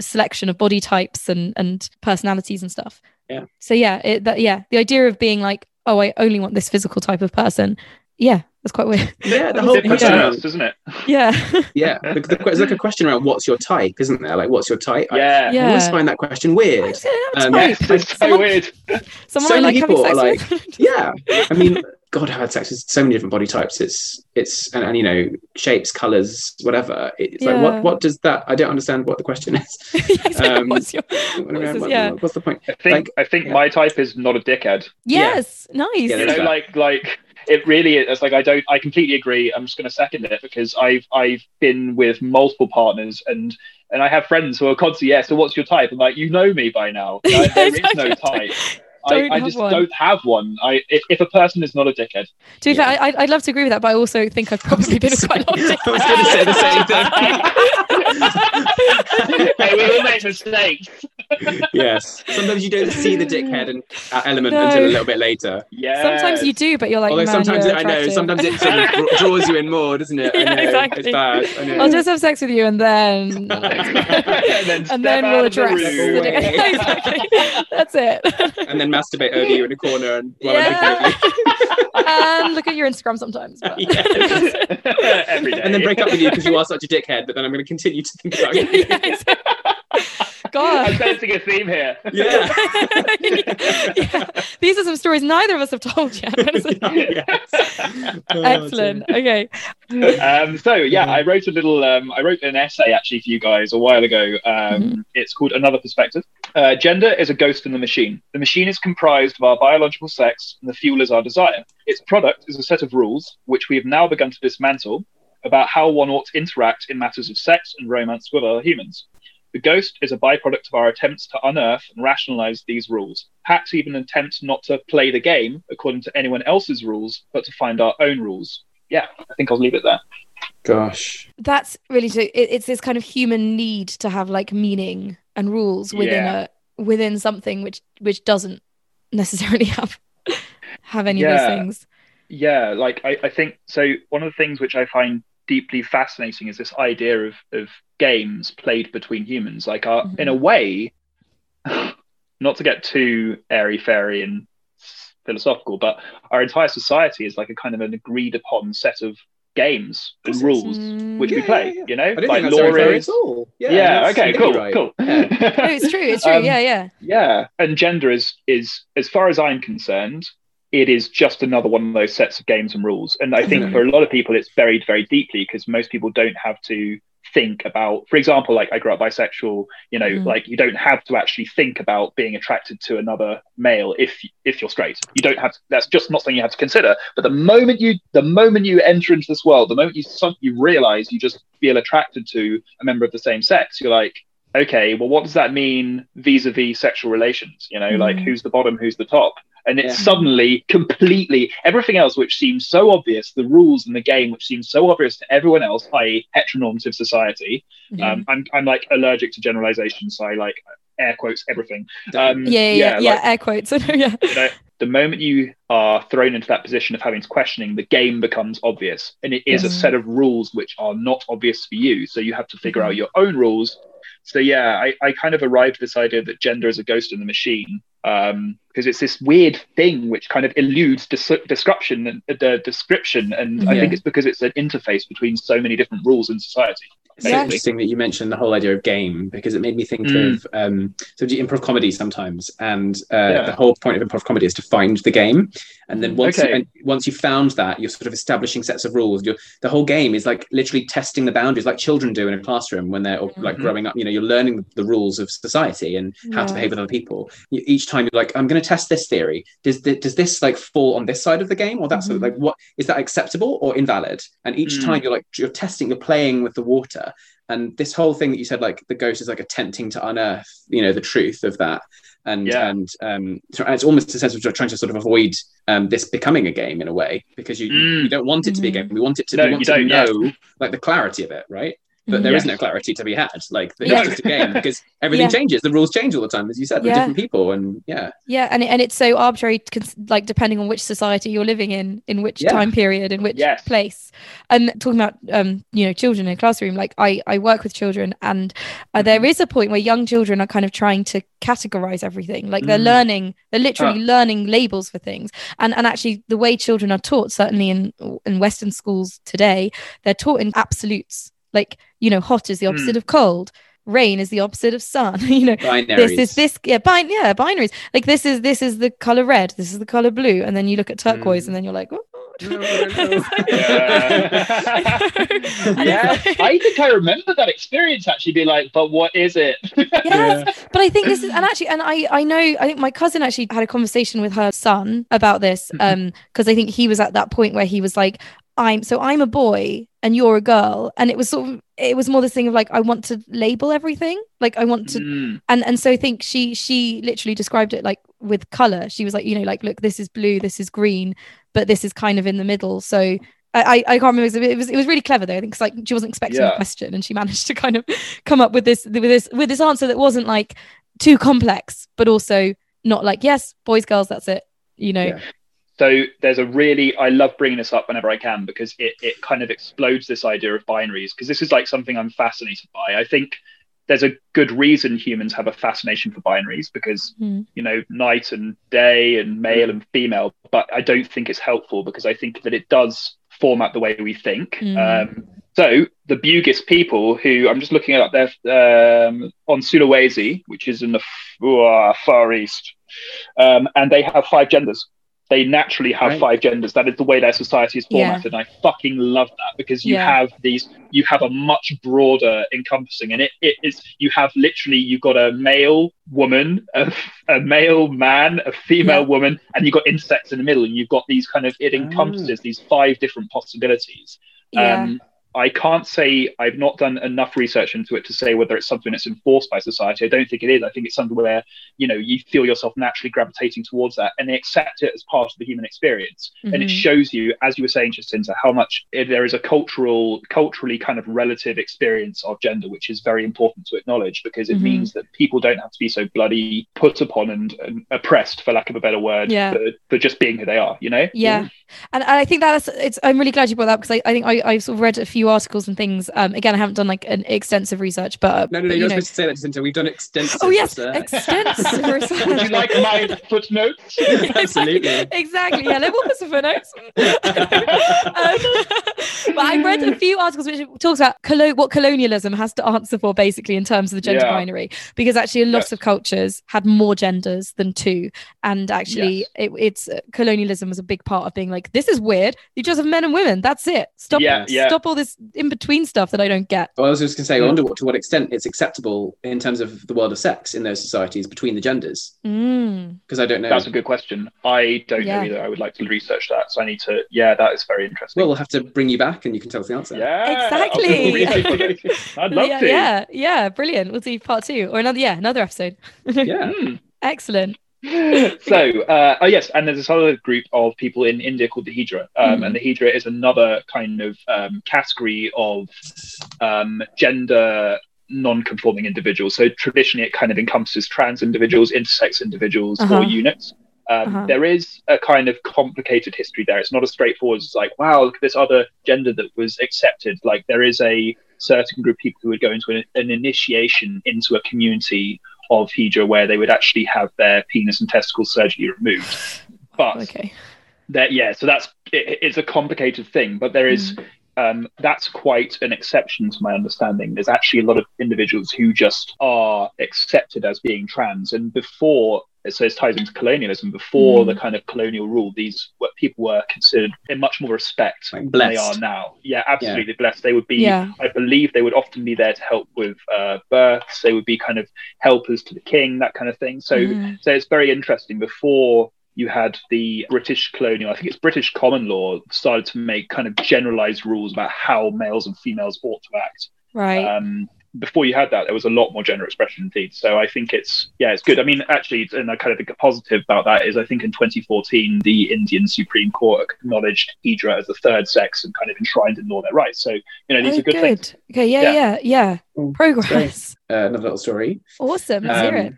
selection of body types and and personalities and stuff. Yeah. So yeah, it, that yeah, the idea of being like, oh, I only want this physical type of person. Yeah, that's quite weird. Yeah, the whole question yeah. around, isn't it? Yeah. yeah. There's like a question around what's your type, isn't there? Like, what's your type? Yeah. I, yeah. I always find that question weird. Um, yes, it's so someone, weird. Someone so many like people are like, yeah. I mean, God, I've had sex with so many different body types. It's, it's, and, and you know, shapes, colors, whatever. It's yeah. like, what, what does that? I don't understand what the question is. um, what's your, what's, this, yeah. what's the point? I think, like, I think yeah. my type is not a dickhead. Yes, nice. you know, like, like it really is like I don't I completely agree. I'm just going to second it because I've I've been with multiple partners and and I have friends who are constantly yeah. So what's your type? I'm like you know me by now. yeah, there is no type. I, I, just one. don't have one. I if, if a person is not a dickhead. To be yeah. fair, I, I'd love to agree with that, but I also think I've probably been quite a lot of dickheads. I was going to say the same thing. hey, we all make mistakes. yes. Sometimes you don't see the dickhead and, uh, element no. until a little bit later. Yeah. Sometimes you do, but you're like, Although sometimes it, I know, sometimes it sort of draws you in more, doesn't it? Yeah, exactly. It's bad. I'll just have sex with you and then and then, and then we'll address the, the dickhead. exactly. That's it. and then masturbate over you in a corner and while yeah. and look at your Instagram sometimes. Every day. And then break up with you because you are such a dickhead, but then I'm going to continue to think about you. Yeah, God. I'm sensing a theme here. Yeah. yeah. These are some stories neither of us have told yet. oh, Excellent. Dear. Okay. Um, so yeah, I wrote a little. Um, I wrote an essay actually for you guys a while ago. Um, mm-hmm. It's called Another Perspective. Uh, gender is a ghost in the machine. The machine is comprised of our biological sex, and the fuel is our desire. Its product is a set of rules, which we have now begun to dismantle, about how one ought to interact in matters of sex and romance with other humans. The ghost is a byproduct of our attempts to unearth and rationalize these rules, perhaps even an attempt not to play the game according to anyone else's rules, but to find our own rules. Yeah, I think I'll leave it there. Gosh. That's really true. It's this kind of human need to have like meaning and rules within yeah. a within something which which doesn't necessarily have have any yeah. of those things. Yeah, like I, I think so one of the things which I find deeply fascinating is this idea of of games played between humans. Like, our, mm-hmm. in a way, not to get too airy fairy and philosophical, but our entire society is like a kind of an agreed upon set of games and rules mm, which yeah, we play. Yeah, yeah. You know, like law is. Yeah. yeah okay. Cool. Right. Cool. no, it's true. It's true. Um, yeah. Yeah. Yeah. And gender is is as far as I'm concerned, it is just another one of those sets of games and rules. And I think for a lot of people, it's buried very deeply because most people don't have to think about for example like i grew up bisexual you know mm. like you don't have to actually think about being attracted to another male if if you're straight you don't have to, that's just not something you have to consider but the moment you the moment you enter into this world the moment you you realize you just feel attracted to a member of the same sex you're like okay, well, what does that mean vis-a-vis sexual relations? You know, mm. like who's the bottom, who's the top? And it's yeah. suddenly completely everything else which seems so obvious, the rules in the game which seems so obvious to everyone else, i.e., heteronormative society. Yeah. Um, I'm I'm like allergic to generalization, so I like air quotes everything. Um, yeah, yeah, yeah, yeah like, air quotes. yeah. You know, the moment you are thrown into that position of having to questioning, the game becomes obvious, and it is yes. a set of rules which are not obvious for you. So you have to figure mm-hmm. out your own rules so yeah, I, I kind of arrived at this idea that gender is a ghost in the machine because um, it's this weird thing which kind of eludes des- description and uh, description, and yeah. I think it's because it's an interface between so many different rules in society. It's interesting that you mentioned the whole idea of game because it made me think mm. of um, so do improv comedy sometimes, and uh, yeah. the whole point of improv comedy is to find the game, and then once okay. you, once you found that, you're sort of establishing sets of rules. You're, the whole game is like literally testing the boundaries, like children do in a classroom when they're mm-hmm. like growing up. You know, you're learning the rules of society and how to behave with other people. You, each time you're like, I'm going to test this theory. Does the, does this like fall on this side of the game or that mm-hmm. sort of like what is that acceptable or invalid? And each mm. time you're like you're testing, you're playing with the water and this whole thing that you said like the ghost is like attempting to unearth you know the truth of that and yeah. and um it's almost a sense of trying to sort of avoid um this becoming a game in a way because you mm. you don't want it to be a game we want it to no, we want to know yeah. like the clarity of it right but there yes. is no clarity to be had. Like it's yeah. just a game because everything yeah. changes. The rules change all the time, as you said, with yeah. different people, and yeah, yeah, and and it's so arbitrary, like depending on which society you're living in, in which time period, in which yes. place. And talking about um, you know, children in a classroom, like I I work with children, and uh, mm-hmm. is a point where young children are kind of trying to categorize everything, like they're mm. learning, they're literally oh. learning labels for things, and and actually the way children are taught, certainly in in Western schools today, they're taught in absolutes like you know hot is the opposite mm. of cold rain is the opposite of sun you know binaries. this is this yeah bin- yeah binaries like this is this is the color red this is the color blue and then you look at turquoise mm. and then you're like oh. yeah. yeah. I think I remember that experience actually be like, but what is it? yes, yeah. but I think this is, and actually, and I, I know, I think my cousin actually had a conversation with her son about this, mm-hmm. um, because I think he was at that point where he was like, I'm so I'm a boy and you're a girl. And it was sort of it was more this thing of like I want to label everything. Like I want to mm. and and so I think she she literally described it like with color. She was like, you know, like look, this is blue, this is green, but this is kind of in the middle. So I, I can't remember. It was it was really clever though. I think it's like she wasn't expecting yeah. a question, and she managed to kind of come up with this with this with this answer that wasn't like too complex, but also not like yes, boys, girls, that's it. You know, yeah. So there's a really I love bringing this up whenever I can because it it kind of explodes this idea of binaries because this is like something I'm fascinated by. I think there's a good reason humans have a fascination for binaries because mm. you know night and day and male and female, but I don't think it's helpful because I think that it does format the way we think. Mm. Um, so the Bugis people, who I'm just looking up there um, on Sulawesi, which is in the far east, um, and they have five genders they naturally have right. five genders. That is the way their society is formatted. Yeah. And I fucking love that because you yeah. have these, you have a much broader encompassing, and it, it is you have literally you've got a male woman, a, a male man, a female yeah. woman, and you've got intersex in the middle, and you've got these kind of it encompasses oh. these five different possibilities. Um, I can't say I've not done enough research into it to say whether it's something that's enforced by society. I don't think it is. I think it's something where you know you feel yourself naturally gravitating towards that, and they accept it as part of the human experience. Mm-hmm. And it mm-hmm. shows you, as you were saying, Jacinta, how much there is a cultural, culturally kind of relative experience of gender, which is very important to acknowledge because it mm-hmm. means that people don't have to be so bloody put upon and, and oppressed, for lack of a better word, yeah. for, for, just being who they are. You know? Yeah. yeah. And, I think that's it's. I'm really glad you brought that because I, I think I, I sort of read a few few articles and things. Um, again, I haven't done like an extensive research, but uh, no, no, no, but, you're you supposed to say that, Jacinta. We've done extensive. Oh yes, research. extensive research. Would you like my footnotes? Absolutely. exactly. Yeah, let me put some footnotes. um, but I read a few articles which talks about colo- what colonialism has to answer for, basically in terms of the gender yeah. binary, because actually a lot yes. of cultures had more genders than two, and actually yes. it, it's uh, colonialism was a big part of being like, this is weird. You just have men and women. That's it. Stop. Yeah, yeah. Stop all this in between stuff that I don't get. Well, I was just going to say, I wonder what, to what extent it's acceptable in terms of the world of sex in those societies between the genders. Because mm. I don't know. That's a good question. I don't yeah. know either. I would like to research that. So I need to, yeah, that is very interesting. Well, we'll have to bring you you back and you can tell us the answer. Yeah, Exactly. I'd love yeah, to. yeah, yeah, brilliant. We'll do part two or another, yeah, another episode. Yeah. Hmm. Excellent. so, uh, oh yes, and there's this other group of people in India called the Hijra, um, Mhm. and the Hijra is another kind of um, category of um, gender non-conforming individuals. So traditionally, it kind of encompasses trans individuals, intersex individuals, Uh-huh. or eunuchs. Um, Uh-huh. There is a kind of complicated history there. It's not as straightforward as like, wow, look at this other gender that was accepted. Like there is a certain group of people who would go into an, an initiation into a community of Hijra where they would actually have their penis and testicle surgically removed. But Okay. that yeah, so that's it, it's a complicated thing, but there is um, that's quite an exception to my understanding. There's actually a lot of individuals who just are accepted as being trans, and before so it ties into colonialism. Before Mm. the kind of colonial rule, these what people were considered in much more respect Like than they are now. Yeah, absolutely blessed. They would be Yeah. I believe they would often be there to help with uh, births. They would be kind of helpers to the king, that kind of thing. So, Mhm. so it's very interesting. Before you had the British colonial, I think it's British common law, started to make kind of generalized rules about how males and females ought to act. Right. Um, before you had that, there was a lot more gender expression indeed. So I think it's yeah, it's good. I mean, actually, and I kind of think a positive about that is I think in 2014 the Indian Supreme Court acknowledged Hijra as the third sex and kind of enshrined in law their rights. So you know these Oh, are good, things. Okay. Yeah. Yeah. Yeah. Yeah. Mm, Progress. Uh, another little story. Awesome. Let's hear Um, it.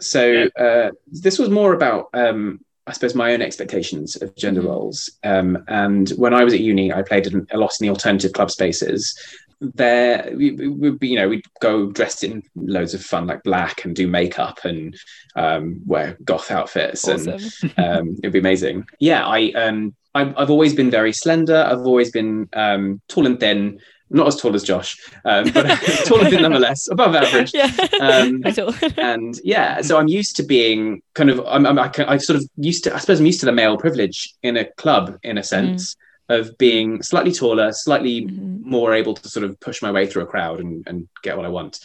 So uh, this was more about, um, I suppose, my own expectations of gender Mhm. roles. Um, and when I was at uni, I played a lot in the alternative club spaces. There, we we would be, you know, we'd go dressed in loads of fun, like black, and do makeup and um, wear goth outfits, and um, it'd be amazing. Yeah, I um, I've, I've always been very slender. I've always been um, tall and thin. Not as tall as Josh, um, but tall and thin nonetheless, above average. yeah. Um, and yeah, so I'm used to being kind of I'm, I'm I can, I sort of used to I suppose I'm used to the male privilege in a club in a sense of being slightly taller, slightly Mhm. more able to sort of push my way through a crowd and, and get what I want.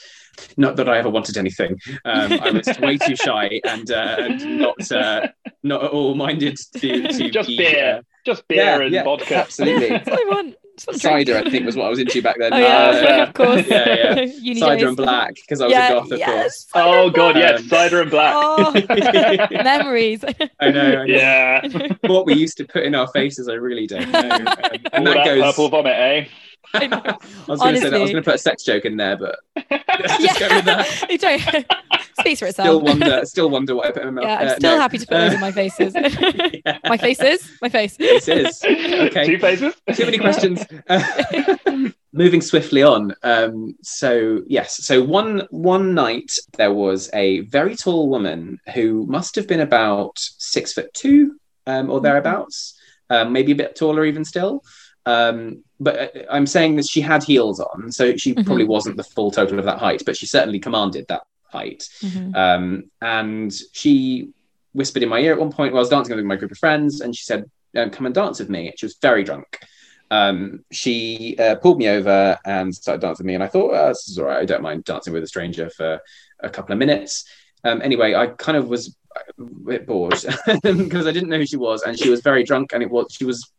Not that I ever wanted anything. Um, I was way too shy and, uh, and not uh, not at all minded to, to Just be, beer. uh, Just beer yeah, and yeah, vodka. absolutely. That's all I want. Just want a drink. cider. I think was what I was into back then. Oh yeah, Uh, of course. yeah, yeah. Uni cider days. and black because I was yeah, a goth, of yes, course. Oh god, black. yes, cider and black. Oh, memories. I know. I know. yeah. what we used to put in our faces, I really don't know. Um, All and that, that goes. purple vomit, eh? I know. I was going to say that I was going to put a sex joke in there, but yeah, go with that. You don't- Speaks for itself. Still wonder, still wonder what I put in my mouth. yeah, I'm Uh, still no. happy to put those in my faces. Yeah. my faces, my face. Faces. Okay. Two faces. Too many questions. Uh, moving swiftly on. Um, so yes, so one one night there was a very tall woman who must have been about six foot two um, or thereabouts, um, maybe a bit taller even still. Um, but uh, I'm saying that she had heels on, so she Mhm. probably wasn't the full total of that height, but she certainly commanded that height. Mhm. Um, and she whispered in my ear at one point while I was dancing with my group of friends, and she said, um, "Come and dance with me." She was very drunk. Um, she uh, pulled me over and started dancing with me, and I thought, oh, "This is all right. I don't mind dancing with a stranger for a couple of minutes." Um, anyway, I kind of was a bit bored because I didn't know who she was, and she was very drunk, and it was she was.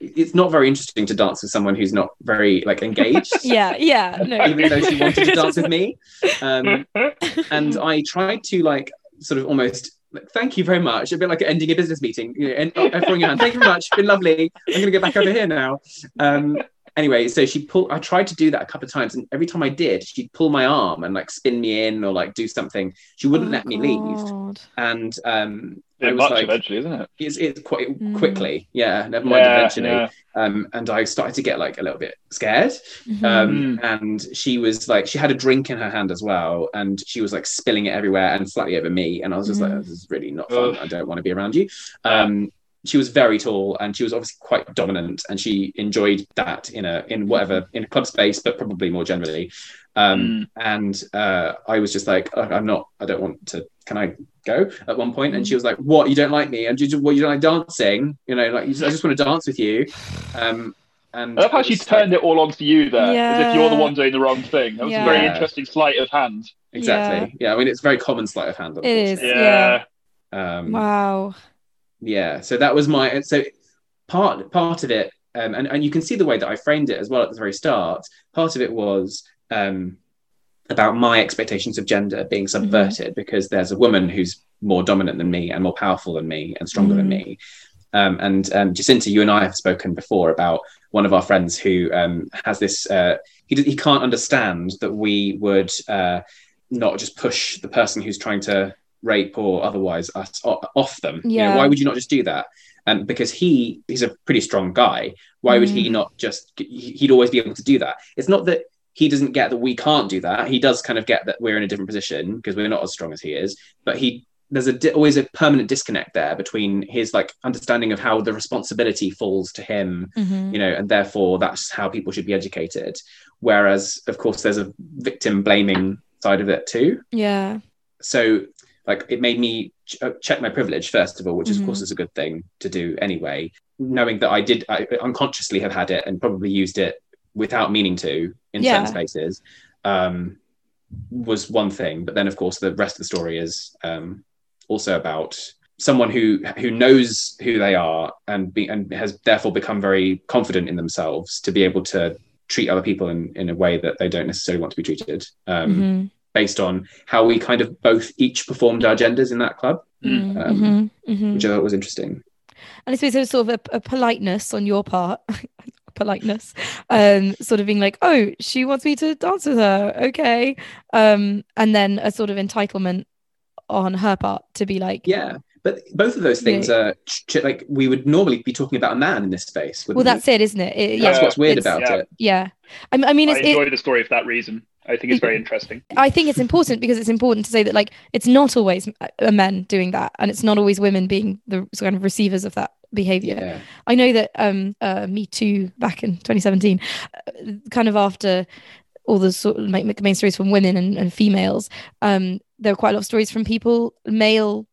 It's not very interesting to dance with someone who's not very like engaged Yeah, yeah. No. even though she wanted to dance with me. Um, and I tried to like sort of almost like, thank you very much, a bit like ending a business meeting, you know, and oh, offering your hand. Thank you very much, been lovely. I'm going to get back over here now. Um, anyway, so she pulled. I tried to do that a couple of times, and every time I did, she'd pull my arm and like spin me in or like do something. She wouldn't Oh, let me leave, God. and um, I Bit was much like, eventually, isn't it? it's, it's quite Mm. quickly, yeah. Never mind, Yeah, eventually. yeah. Um, and I started to get like a little bit scared. Mhm. Um, and she was like, she had a drink in her hand as well, and she was like spilling it everywhere and slightly over me. And I was just like, Mm. this is really not fun. Ugh. I don't want to be around you. Um, she was very tall and she was obviously quite dominant, and she enjoyed that in a in whatever in a club space, but probably more generally. Um, Mm. and uh, I was just like, "Oh, I'm not, I don't want to. Can I go at one point? And she was like, What? You don't like me? And you, what? You don't like dancing? You know, like you just, I just want to dance with you. Um, and I love how she was, turned it all onto you there, as if you're the one doing the wrong thing. That was a very interesting sleight of hand. Exactly. Yeah. I mean, it's very common sleight of hand. It is. unfortunately. Yeah. Yeah. Um, Wow. yeah. So that was my. So part part of it um, and and you can see the way that I framed it as well at the very start. Part of it was um, about my expectations of gender being mm-hmm. subverted mm-hmm. because there's a woman who's more dominant than me and more powerful than me and stronger mm-hmm. than me. Um, and um, Jacinta, you and I have spoken before about one of our friends who um, has this. Uh, he he can't understand that we would uh, not just push the person who's trying to rape or otherwise us off them. Yeah. You know, why would you not just do that? And because he he's a pretty strong guy, why mm. would he mm. not just? He'd always be able to do that. It's not that he doesn't get that we can't do that. He does kind of get that we're in a different position because we're not as strong as he is. But he there's a di- always a permanent disconnect there between his like understanding of how the responsibility falls to him, mm-hmm. you know, and therefore that's how people should be educated. Whereas, of course, there's a victim blaming side of it too. Yeah. So like it made me ch- uh, check my privilege first of all which mm-hmm. of course is a good thing to do anyway knowing that i did I unconsciously have had it and probably used it without meaning to in yeah. certain spaces um, was one thing but then of course the rest of the story is um, also about someone who who knows who they are and be, and has therefore become very confident in themselves to be able to treat other people in, in a way that they don't necessarily want to be treated um, mm-hmm based on how we kind of both each performed our genders in that club, mm. um, mm-hmm, mm-hmm. which I thought was interesting. And I suppose there was sort of a, a politeness on your part, politeness, um, sort of being like, "Oh, she wants me to dance with her, okay," um, and then a sort of entitlement on her part to be like, "Yeah." But both of those things yeah. are ch- like we would normally be talking about a man in this space. Well, that's we? it, isn't it? it that's what's weird about yeah. it. Yeah, I, I mean, it's, I enjoy it, the story for that reason. I think it's very interesting. I think it's important because it's important to say that like it's not always a men doing that, and it's not always women being the kind of receivers of that behavior. Yeah. I know that um uh, Me Too back in 2017, uh, kind of after all the sort of like main stories from women and, and females, um, there were quite a lot of stories from people, male,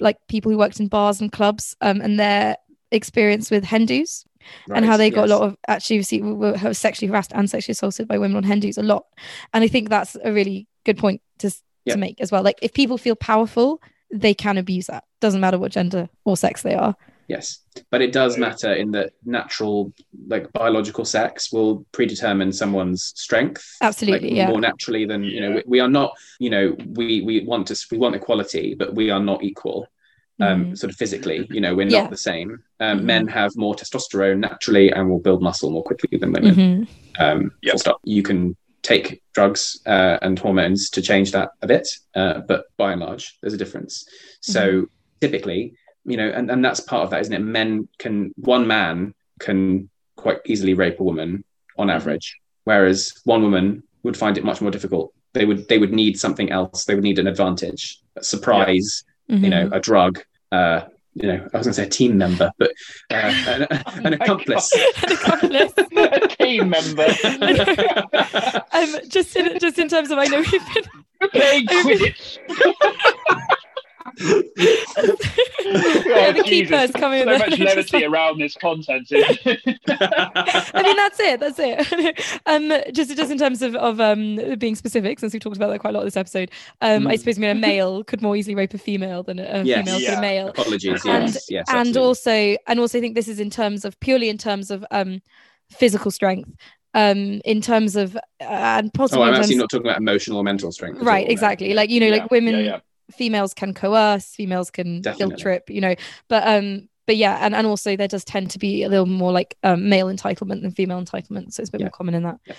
like people who worked in bars and clubs, um, and their experience with hen dos Right, and how they got a lot of actually received, were sexually harassed and sexually assaulted by women on hen dos a lot. And I think that's a really good point to to make as well. Like if people feel powerful, they can abuse that. Doesn't matter what gender or sex they are. Yes, but it does matter in that natural, like biological sex, will predetermine someone's strength. Absolutely, like, yeah. More naturally than you know, we, we, are not. You know, we we want to we want equality, but we are not equal um, mm. sort of physically. You know, we're yeah. not the same. Um, mm-hmm. Men have more testosterone naturally and will build muscle more quickly than women. Mm-hmm. Um, yep. stop. You can take drugs uh, and hormones to change that a bit, uh, but by and large, there's a difference. So mm-hmm. typically, you know, and, and that's part of that, isn't it? Men can, one man can quite easily rape a woman on mm-hmm. average, whereas one woman would find it much more difficult. They would they would need something else. They would need an advantage, a surprise, mm-hmm. you know, mm-hmm. a drug, uh, you know, I was going to say a team member, but uh, an, an, accomplice. an accomplice. a team member. um, just in just in terms of, I know we've been oh, the keepers coming so much levity around this content. I mean, that's it. That's it. um, just just in terms of of um being specific, since we've talked about that quite a lot this episode. Um, mm. I suppose I mean, a male could more easily rape a female than a yes. female yeah. could a male. Apologies. And, yes. Yes. And also, and also, I think this is in terms of purely in terms of um physical strength um in terms of uh, and possibly oh i'm actually not talking about emotional or mental strength right all, exactly no. like you know yeah. like women yeah, yeah females can coerce, females can Definitely. guilt trip, you know. But um, but yeah, and, and also there does tend to be a little more like um, male entitlement than female entitlement, so it's a bit yeah. more common in that. Yeah.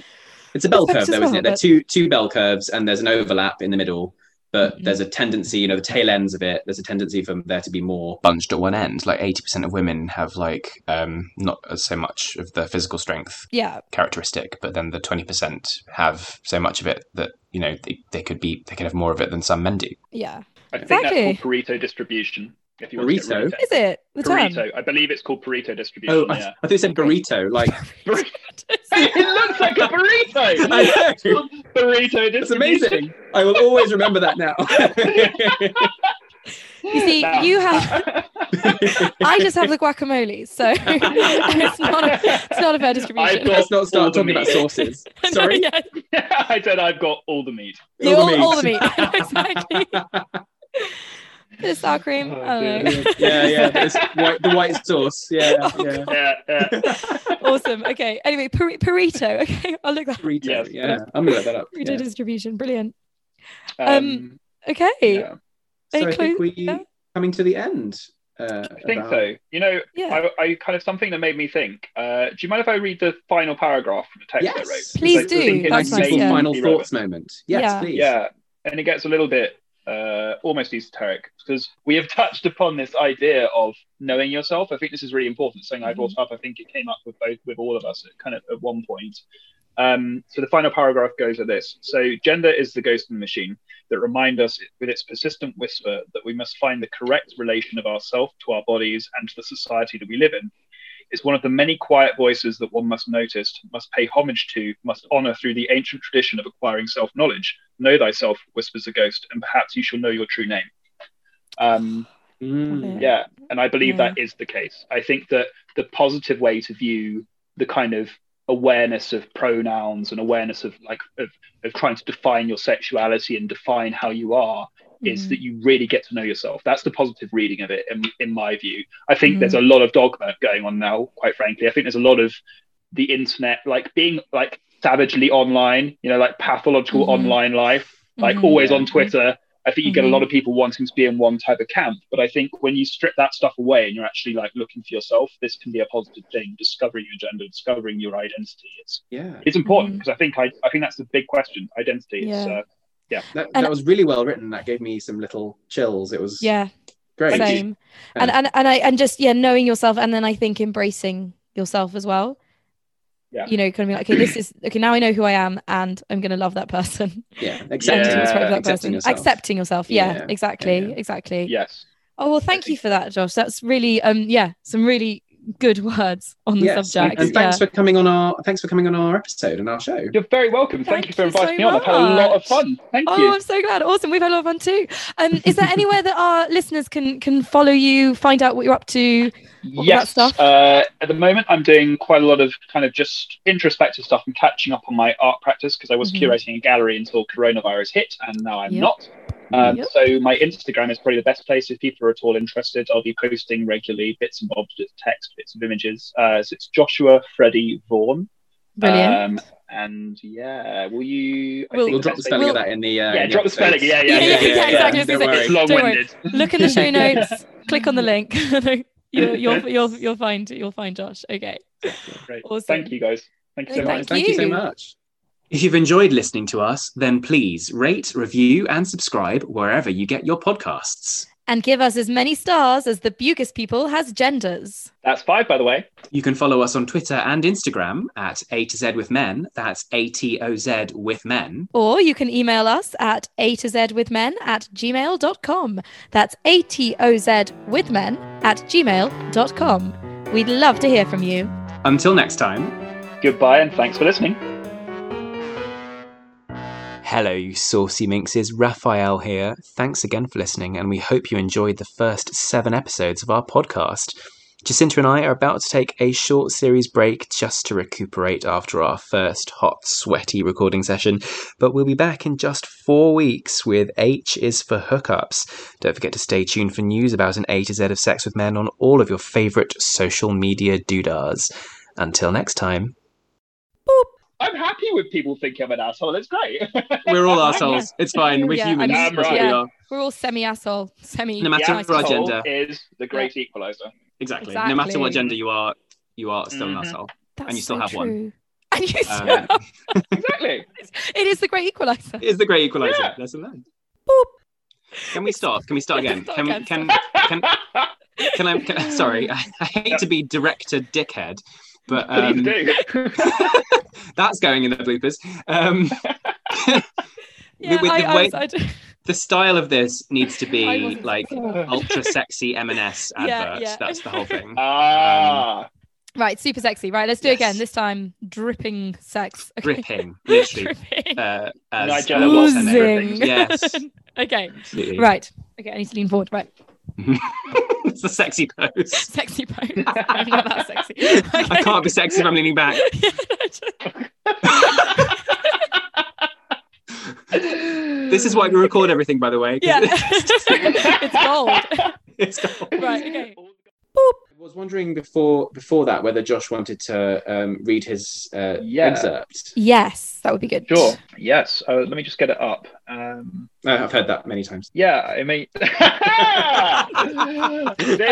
It's a bell curve, though, well, isn't it? There are two two bell curves, and there's an overlap in the middle. But mm-hmm. there's a tendency, you know, the tail ends of it. There's a tendency for there to be more bunched at one end. Like eighty percent of women have like um, not so much of the physical strength yeah. characteristic, but then the twenty percent have so much of it that you know they, they could be they could have more of it than some men do. Yeah, I think exactly. that's called Pareto distribution. If you burrito? Is it the Pareto? Term? I believe it's called burrito distribution. Oh, yeah. I, I thought you said burrito. Like burrito. it looks like a burrito. I know. burrito distribution. It's amazing. I will always remember that now. You see, no. you have. I just have the guacamole, so it's not a, it's not a fair distribution. Let's not start talking about sauces. Sorry. no, yeah. I said I've got all the meat. All, all, the, meat. all the meat. exactly. Bit of sour cream. Oh, I don't dear. know. yeah, yeah. It's white, the white sauce. Yeah, Oh, yeah. Yeah, yeah. awesome. Okay. Anyway, Pur- Burrito. Okay, I'll look that. Burrito, Yes. yeah. I'm gonna look that up. Burrito Yeah. distribution. Brilliant. Um, Okay. yeah. So Any I think clue? we Yeah. coming to the end. Uh, I think about- so. You know, Yeah. I, I kind of something that made me think. Uh, do you mind if I read the final paragraph from the text I Yes. wrote? Please Because I do. think it That's nice, be yeah. final thoughts moment. Yes, Yeah. please. Yeah, and it gets a little bit uh, almost esoteric because we have touched upon this idea of knowing yourself. I think this is really important. Something I brought up. I think it came up with both with all of us at kind of at one point. Um, so the final paragraph goes like this. So gender is the ghost in the machine that remind us with its persistent whisper that we must find the correct relation of ourself to our bodies and to the society that we live in. It's one of the many quiet voices that one must notice, must pay homage to, must honor through the ancient tradition of acquiring self knowledge. Know thyself, whispers a ghost, and perhaps you shall know your true name. Um, Mm. yeah, and I believe Yeah. that is the case. I think that the positive way to view the kind of awareness of pronouns and awareness of like of, of trying to define your sexuality and define how you are is Mhm. that you really get to know yourself. That's the positive reading of it, in, in my view. I think Mhm. there's a lot of dogma going on now, quite frankly. I think there's a lot of the internet, like being like savagely online, you know, like pathological Mhm. online life, like Mhm. always Yeah. on Twitter. I think you get a Mhm. lot of people wanting to be in one type of camp. But I think when you strip that stuff away and you're actually like looking for yourself, this can be a positive thing. Discovering your gender, discovering your identity. It's Yeah. it's important because I think I, I think that's the big question. Identity. It's, Yeah. uh, That, And- that was really well written. That gave me some little chills. It was Yeah. great. Same. And and and I and just yeah, knowing yourself, and then I think embracing yourself as well. Yeah. You know, kind of be like, okay, this is okay. Now I know who I am, and I'm gonna love that person. Yeah. And Accepting, Yeah. respect that accepting person. yourself. Accepting yourself. Yeah, Yeah. exactly, Yeah, yeah. exactly. yes. Oh well, thank you for that, Josh. That's really um yeah, some really good words on the Yes, subject. and thanks yeah. for coming on our thanks for coming on our episode and our show. You're very welcome. Thank, Thank you for you so inviting me on. I've had a lot of fun. Thank Oh, you. I'm so glad. Awesome. We've had a lot of fun too. Um, is there anywhere that our listeners can can follow you, find out what you're up to? What about yes. stuff? Uh, at the moment, I'm doing quite a lot of kind of just introspective stuff and catching up on my art practice because I was Mhm. curating a gallery until coronavirus hit, and now I'm Yep. not. Um, Yep. So my Instagram is probably the best place if people are at all interested. I'll be posting regularly bits and bobs, bits of text, bits of images. Uh, so it's Joshua Freddy Vaughan. Brilliant. Um, and yeah, will you? I We'll- think We'll drop the spelling of We'll- that in the uh, Yeah, in drop the spelling. episodes. Yeah, yeah, Yeah, yeah, yeah, yeah, exactly. yeah. Don't It's worry. long-winded. Look in the show notes. click on the link. you'll, you'll you'll you'll find you'll find Josh. Okay. Great. Awesome. Thank you, guys. Thank you so Thank much. Right, Thank you so much. If you've enjoyed listening to us, then please rate, review, and subscribe wherever you get your podcasts. And give us as many stars as the Bugis people has genders. That's five, by the way. You can follow us on Twitter and Instagram at A to Z with Men. That's A T O Z with Men. Or you can email us at A to Z with men at gmail.com. That's A T O Z with men at gmail.com. We'd love to hear from you. Until next time. Goodbye, and thanks for listening. Hello, you saucy minxes. Raphael here. Thanks again for listening, and we hope you enjoyed the first seven episodes of our podcast. Jacinta and I are about to take a short series break just to recuperate after our first hot, sweaty recording session, but we'll be back in just four weeks with H is for Hookups. Don't forget to stay tuned for news about an A to Z of sex with men on all of your favourite social media doodahs. Until next time. I'm happy with people thinking I'm an asshole. It's great. We're all Yeah. assholes. It's fine. We're Yeah, humans. I mean, That's what we yeah. are. We're all semi asshole, semi. No matter the what our gender. is the great equalizer. Exactly. No matter what gender you are, you are still an Mhm. asshole. That's and you still so have one. And you still Um, Exactly. it is the great equalizer. It's the great equalizer. Yeah. Lesson learned. Boop. Can we start? Can we start again? Start Can again, can can can I? Can, sorry, I, I hate to be director dickhead, but um, that's going in the bloopers. Um, Yeah, with I, the I way- was, I, d- the style of this needs to be like ultra sexy M&S Yeah, adverts. yeah. That's the whole thing. ah. right, super sexy. Right, let's do it again. This time, dripping sex. Okay. Dripping, literally. dripping. Uh, as, Nigella Lawson and Oozing. everything. Yes. okay, Absolutely. right. Okay, I need to lean forward. Right, it's the sexy pose. sexy pose. I'm not that sexy. I can't be sexy if I'm leaning back. Yeah, no, this is why we record everything, by the way. Yeah, it's gold. It's gold. Right. Okay. I was wondering before before that whether Josh wanted to um, read his uh, Yeah. excerpt. Yes, that would be good. Sure. Yes. Uh, let me just get it up. Um, I've heard that many times. yeah. I mean, I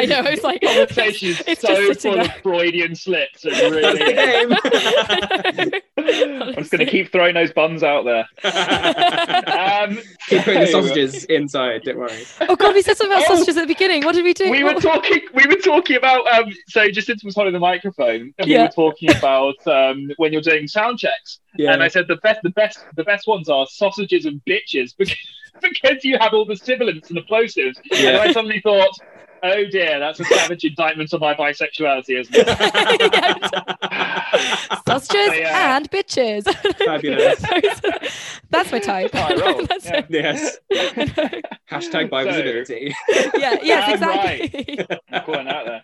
know. It's like conversation it's so just sitting full of. Freudian slips. It That's really the is. game. I'm just going to keep throwing those buns out there. Um, Keep putting the sausages inside. Don't worry. Oh God, we said something about Oh. sausages at the beginning. What did we do? we were talking we were talking about um so Jacinta was holding the microphone and we were talking about um when you're doing sound checks Yeah. and I said the best the best the best ones are sausages and bitches because because you have all the sibilants and the plosives and. I suddenly thought oh dear that's a savage indictment on my bisexuality isn't it sausages Yeah. and bitches. Fabulous. That's my type. Quite roll, That's yeah. yes. Hashtag bi So- visibility. yeah, yes, Damn exactly. I'm calling out there